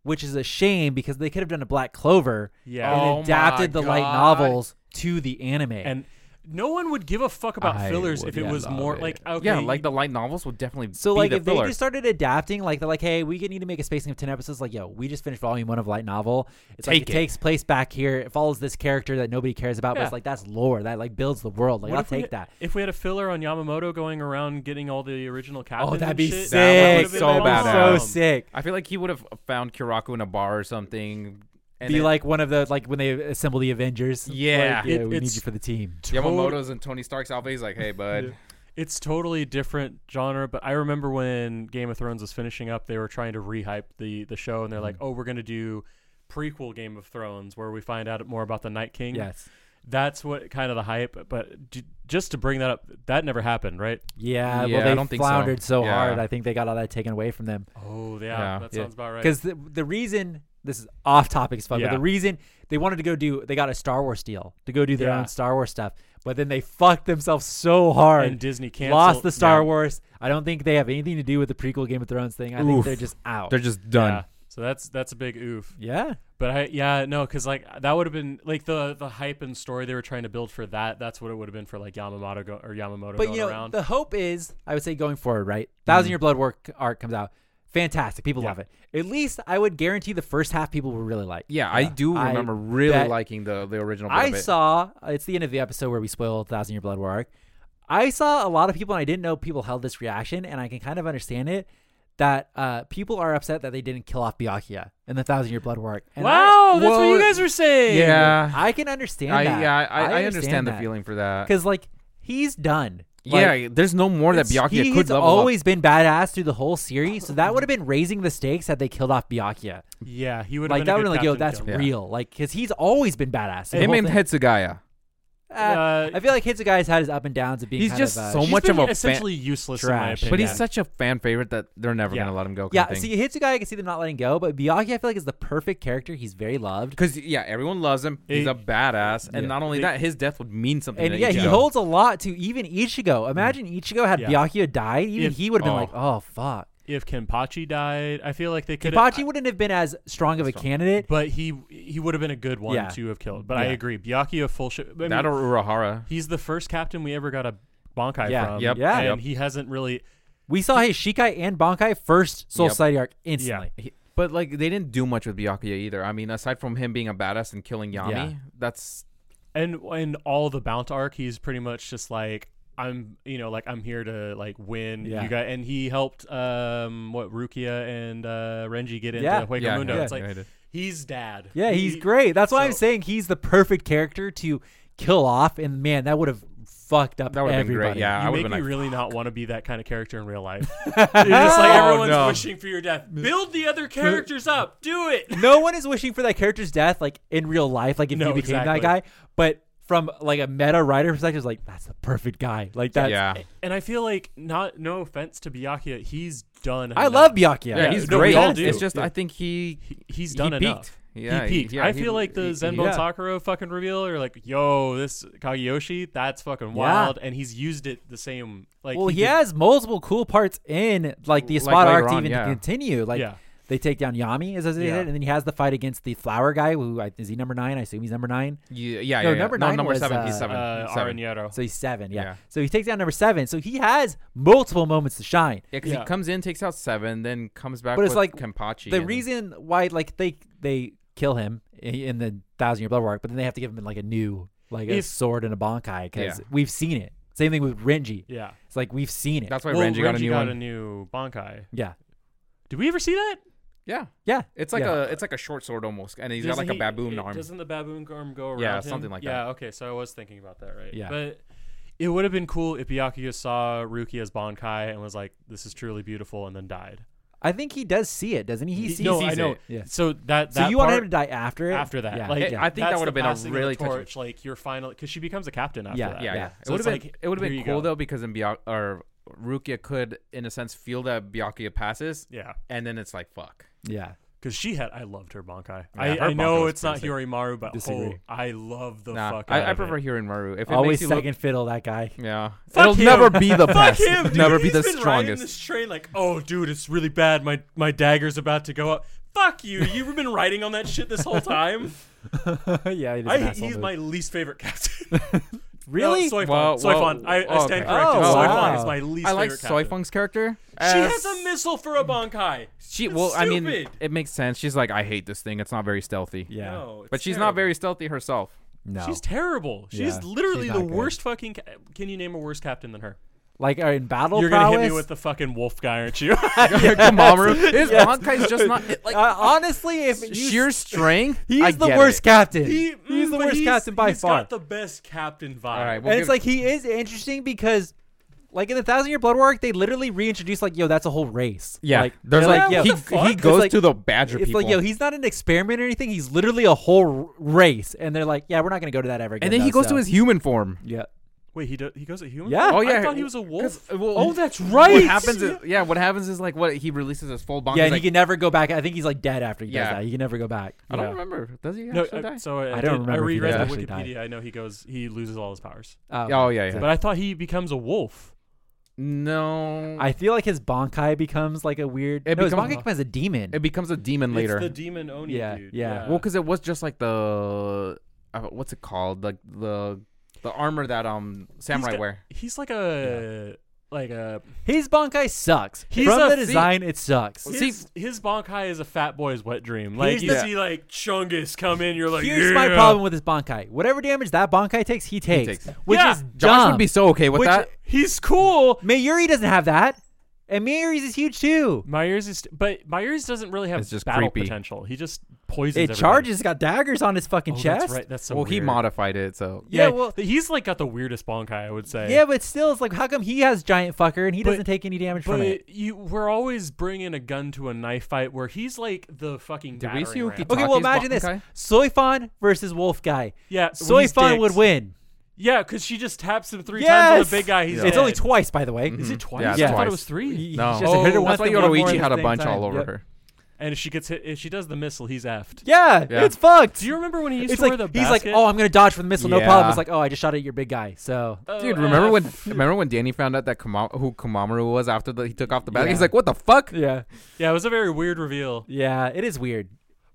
Which is a shame because they could have done a Black Clover yeah. and Oh adapted the light novels to the anime. and no one would give a fuck about I fillers would if it was love more it. like okay, Yeah, like the light novels would definitely so be like the if filler. they just started adapting, like they're like, hey, we need to make a spacing of ten episodes. Like, yo, we just finished volume one of light novel. It's like it, it. takes place back here. It follows this character that nobody cares about, but it's like that's lore that like builds the world. Like What I'll if we take had- that. If we had a filler on Yamamoto going around getting all the original captains, Oh, that'd be shit, sick. that So awesome. badass. So sick. I feel like he would have found Kyoraku in a bar or something. And be then like one of the like when they assemble the Avengers. Yeah. Like, yeah, It- we need you for the team. Yamamoto's and Tony Stark's outfit. He's like, hey, bud. It's totally different genre, but I remember when Game of Thrones was finishing up, they were trying to rehype the the show, and they're like, Mm-hmm. "Oh, we're gonna do prequel Game of Thrones where we find out more about the Night King." Yes. that's what kind of the hype. But j- just to bring that up, that never happened, right? Yeah, Yeah, well, they I don't think so. floundered so, Yeah. hard. I think they got all that taken away from them. Oh, yeah, Yeah. that Yeah. sounds about right. Because the, the reason this is off topic as fuck, but the reason they wanted to go do, they got a Star Wars deal to go do their Yeah. own Star Wars stuff, but then they fucked themselves so hard. and Disney canceled. lost the Star yeah. Wars. I don't think they have anything to do with the prequel Game of Thrones thing. I think they're just out. They're just done. Yeah. So that's that's a big oof. yeah. But I yeah no because like that would have been like the the hype and story they were trying to build for that. That's what it would have been for like Yamamoto go, or Yamamoto But going you know, around. the hope is, I would say, going forward, right? Thousand Mm. Year Blood War arc comes out, fantastic. People Yeah. love it. At least I would guarantee the first half people will really like. Yeah, I do I remember really bet- liking the the original. I saw it's the end of the episode where we spoil Thousand Year Blood War arc. I saw a lot of people, and I didn't know people held this reaction, and I can kind of understand it. That uh, people are upset that they didn't kill off Byakuya in the Thousand Year Blood War arc. And I- wow, that's what you guys were saying. Yeah, I can understand I, that. yeah, I, I, understand, the feeling for that. because like he's done. Yeah, Like, there's no more that it's- Byakuya could has level up. always been badass through the whole series, so that would have been raising the stakes had they killed off Byakuya. yeah, he would Like have that would have good like, yo, that's to kill. Yeah. real. Like, because he's always been badass. the Him whole and thing. Hitsugaya. Uh, Uh, I feel like Hitsugai's had his up and downs of being. He's kind just of, uh, so He's much been of a fan- essentially useless in my trash. opinion. But he's Yeah. such a fan favorite that they're never Yeah. gonna let him go. Yeah, see, Hitsugai, I can see them not letting go, but Byakuya, I feel like is the perfect character. He's very loved, because yeah, everyone loves him. He's He- a badass, and Yeah. not only He- that, his death would mean something. and to yeah, he Ichigo. holds a lot to even Ichigo. Imagine Ichigo had Yeah. Byakuya died, even If- he would have been oh. like, "Oh fuck." If Kenpachi died, I feel like they could. Kenpachi wouldn't have been as strong of a candidate. but he he would have been a good one Yeah. to have killed. But I Yeah. agree, Byakuya full shit. I mean, that or Urahara. he's the first captain we ever got a Bankai Yeah. from. Yep. Yeah. and Yep. he hasn't really. We saw his Shikai and Bankai first Soul Yep. Society arc instantly. He- but like they didn't do much with Byakuya either. I mean, aside from him being a badass and killing Yammy, Yeah. that's and and all the Bount arc, he's pretty much just like I'm, you know, like I'm here to like win. Yeah. You got, and he helped um what Rukia and uh Renji get into Yeah. Hueco yeah, Mundo. yeah, It's like yeah, he he's dad. Yeah, he's He- great. That's why I'm saying he's the perfect character to kill off. And man, that would have fucked up That would've been great, yeah. You would've make been me like, really not want to be that kind of character in real life. <laughs> You're just like Oh, everyone's no. wishing for your death. Build the other characters up. Do it. no one is wishing for that character's death, like in real life, like if No, you became exactly. that guy. But from like a meta writer perspective, it's like that's the perfect guy. Like that. yeah. And I feel like not no offense to Byakuya, he's done. I enough. love Byakuya. Yeah, Yeah, he's no, we great. all do. It's just Yeah. I think he He- he's he done peaked. enough. Yeah, he peaked. yeah, I he- feel like the he- Zenbo yeah. Sakura fucking reveal or like, yo, this Kageyoshi, that's fucking Yeah. wild, and he's used it the same. Like, well, he, did- has multiple cool parts in like the spot later arc to on, even yeah. to continue. Like Yeah. They take down Yammy, as I said, Yeah. and then he has the fight against the flower guy. Who I- is he number nine? I assume he's number nine. Yeah, yeah, No, yeah, yeah. number no, nine number was, seven. he's uh, seven. uh, seven. Aranyero. So he's seven. Yeah. Yeah. So he takes down number seven. So he has multiple moments to shine. Yeah, because Yeah. he comes in, takes out seven, then comes back. But it's with like Kenpachi. the and- reason why like they they kill him in the thousand year blood war but then they have to give him like a new like a sword and a bankai because Yeah. we've seen it. Same thing with Renji. Yeah. It's like we've seen it. That's why well, Renji got a new one. a new Bankai. yeah, Did we ever see that? Yeah, yeah. it's like Yeah. a it's like a short sword almost, and he's got Doesn't like a baboon it- arm. Doesn't the baboon arm go around Yeah, him? something like that. Yeah, okay, so I was thinking about that, right? Yeah. But it would have been cool if Byakuya saw Rukia's Bankai and was like, this is truly beautiful, and then died. I think he does see it, doesn't he? He, He- sees no, it. I know. Yeah. So that, So that you want him to die after it? after that. Yeah. Like, yeah. I think that would've been a passing of the really touching- torch. Like your final, because she becomes a captain after Yeah, that. yeah, yeah. yeah. So it would have been like, it would have been cool go. though because in Byak or Rukia could in a sense feel that Byakuya passes, Yeah. and then it's like fuck. Yeah. Because she had, I loved her Bankai. Yeah, I, her I know was it's not pretty Hyorinmaru, but oh, I love the Nah, fuck. I, out I prefer it. Hyorinmaru. If it Always makes you look- second fiddle that guy. yeah, Fuck it'll him. never be the Fuck best. him, dude. never be He's the been riding strongest. this train like, oh, dude, it's really bad. My my dagger's about to go up. Fuck you. <laughs> You've been riding on that shit this whole time. <laughs> yeah, he I, he's move. my least favorite captain. <laughs> really? No, Soifon. Well, Soifon. well, I, I oh, stand okay. corrected. Oh, Soifon wow. is my least I like favorite captain. Character. She has a missile for a Bankai. She That's well, I mean, stupid. it makes sense. She's like, I hate this thing. It's not very stealthy. yeah. No, it's but she's terrible. not very stealthy herself. No. She's terrible. She's Yeah, literally she's the not good. worst fucking. Ca- Can you name a worse captain than her? like uh, in battle You're gonna hit me with the fucking wolf guy, aren't you? <laughs> Komamura. His <laughs> Yes. Bankai's just not it, like uh, honestly, if you sheer strength. <laughs> He's I the get worst it. captain. He- he's mm, the but worst captain by he's far. got the best captain vibe. All right, and we'll it's give- like he is interesting because Like in the Thousand Year Blood War, they literally reintroduced like, yo, that's a whole race. Yeah, like there's they're like, yo, he, he goes like- to the badger It's people. like, yo, he's not an experiment or anything. He's literally a whole race, and they're like, yeah, we're not gonna go to that ever again. and then he though, goes to his human form. yeah. Wait, he do, he goes a human? Yeah. form? Oh yeah, I thought he was a wolf. well, oh, that's right. What happens is yeah, what happens is like what he releases his full bond. Yeah, he's and like, he can never go back. I think he's like dead after he Yeah. does that. He can never go back. I don't Yeah. remember. Does he No, actually uh, die? so I, I don't did- remember I if he reread the actually die. Wikipedia. I know he goes, he loses all his powers. Oh, Oh yeah, yeah. But I thought he becomes a wolf. No, I feel like his Bankai becomes like a weird. It no, his becomes- Bankai becomes a demon. it becomes a demon later. It's the demon Oni Yeah, dude. yeah. well, because it was just like the uh, what's it called? Like the the armor that um samurai got- wear. he's like a like a his Bankai sucks. He's From a- the design, it sucks. his his Bankai is a fat boy's wet dream. Like Here's you the- see like Chungus come in, you're like, Here's my "Yeah." problem with his Bankai. Whatever damage that Bankai takes, he takes. takes. Which Yeah, is Josh dumb. would be so okay with Which- that. He's cool. Mayuri doesn't have that. And Mayuri's is huge too. Myers is, but Myers doesn't really have It's just battle creepy. potential. He just poisons. It everybody. charges, got daggers on his fucking Oh, chest. That's right. That's so well, he modified it, so Yeah, Yeah, well- well, he's like got the weirdest Bankai, I would say. Yeah, but still, it's like, how come he has giant fucker and he But- doesn't take any damage from it? You, we're always bringing a gun to a knife fight where he's like the fucking. Did we see battering Uki. Okay, well, Taki's imagine this: Bankai? Soifon versus Wolf Guy. Yeah, when he's would win. Yeah, because she just taps him three times Yes, with a big guy. He's Yeah. It's only twice, by the way. Is it Mhm. twice? Yeah, I thought it was three. He- he No. just hit her Oh, once that's That's why and one more Yoruichi at had a bunch time. all over Yep. her. And if she gets hit, if she does the missile, he's effed. Yeah, Yeah. it's fucked. Do you remember when he used it's to like wear the he's like, basket? oh, I'm gonna dodge from the missile, no Yeah. problem. It's like, oh, I just shot at your big guy. So Oh, Dude, remember uh, when F. <laughs> remember when Danny found out that Kuma- who Komamura was after the, he took off the bag? Yeah. He's like, "What the fuck?" yeah, Yeah, it was a very weird reveal. yeah, it is weird.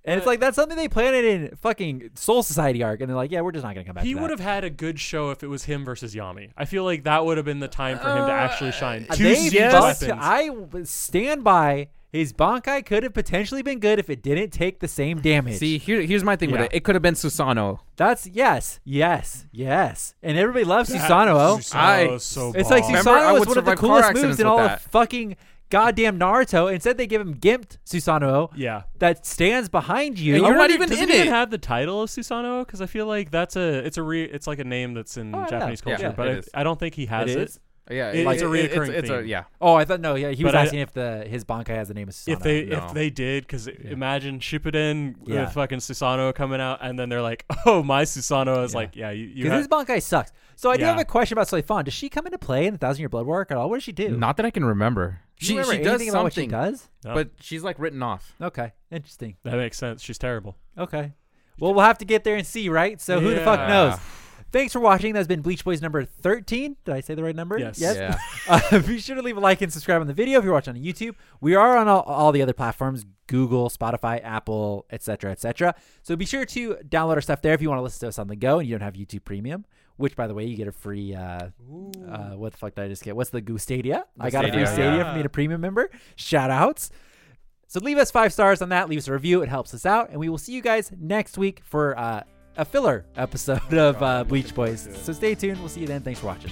And it's But- like that's something they planted in fucking Soul Society arc, and they're like, yeah, we're just not gonna come back. He to that. would have had a good show if it was him versus Yammy. I feel like that would have been the time for him to actually shine. Uh, Two they siege just- weapons. I w- stand by his Bankai could have potentially been good if it didn't take the same damage. See, here, here's my thing Yeah. with it. It could have been Susanoo. that's yes, yes, yes, and everybody loves That- Susanoo. Susanoo I- is so It's like bomb. Remember, I Susanoo is one of the coolest moves in all that. of fucking goddamn Naruto. Instead, they give him gimped Susanoo yeah. that stands behind you. And you're not even does in it even have the title of Susanoo? Because I feel like that's a it's a re it's like a name that's in Oh. Japanese Yeah, culture, but I. I don't think he has It it. Is? Yeah, It- like, it's a it- reoccurring it's, it's a, theme. yeah. Oh, I thought no. Yeah, he was But I- asking if the his Bankai has the name of Susanoo. If they No. if they did, because imagine Shippuden Yeah. with fucking Susanoo coming out, and then they're like, <laughs> "Oh, my Susanoo is Yeah. like, yeah, you, you because have, his Bankai sucks. So I do Yeah. have a question about Soifon. Does she come into play in the Thousand Year Blood War arc at all? What does she do? Not that I can remember. Do you She remember she does anything about what she something, does? No. but she's like written off. Okay, interesting. that makes sense. She's terrible. Okay. Well, we'll have to get there and see, right? So who the fuck Yeah. knows? Thanks for watching. That's been Bleach Boys number 13. Did I say the right number? Yes. Yes. Yeah. <laughs> Uh, be sure to leave a like and subscribe on the video if you're watching on YouTube. We are on all, all the other platforms Google, Spotify, Apple, etc., etc. So be sure to download our stuff there if you want to listen to us on the go and you don't have YouTube Premium. Which, by the way, you get a free. Uh, uh, what the fuck did I just get? What's the Goo Stadia? I got a free Stadia, Stadia yeah. for being a premium member. Shout outs. So leave us five stars on that. Leave us a review. It helps us out. And we will see you guys next week for uh, a filler episode <laughs> of uh, Bleach Boys. So stay tuned. We'll see you then. Thanks for watching.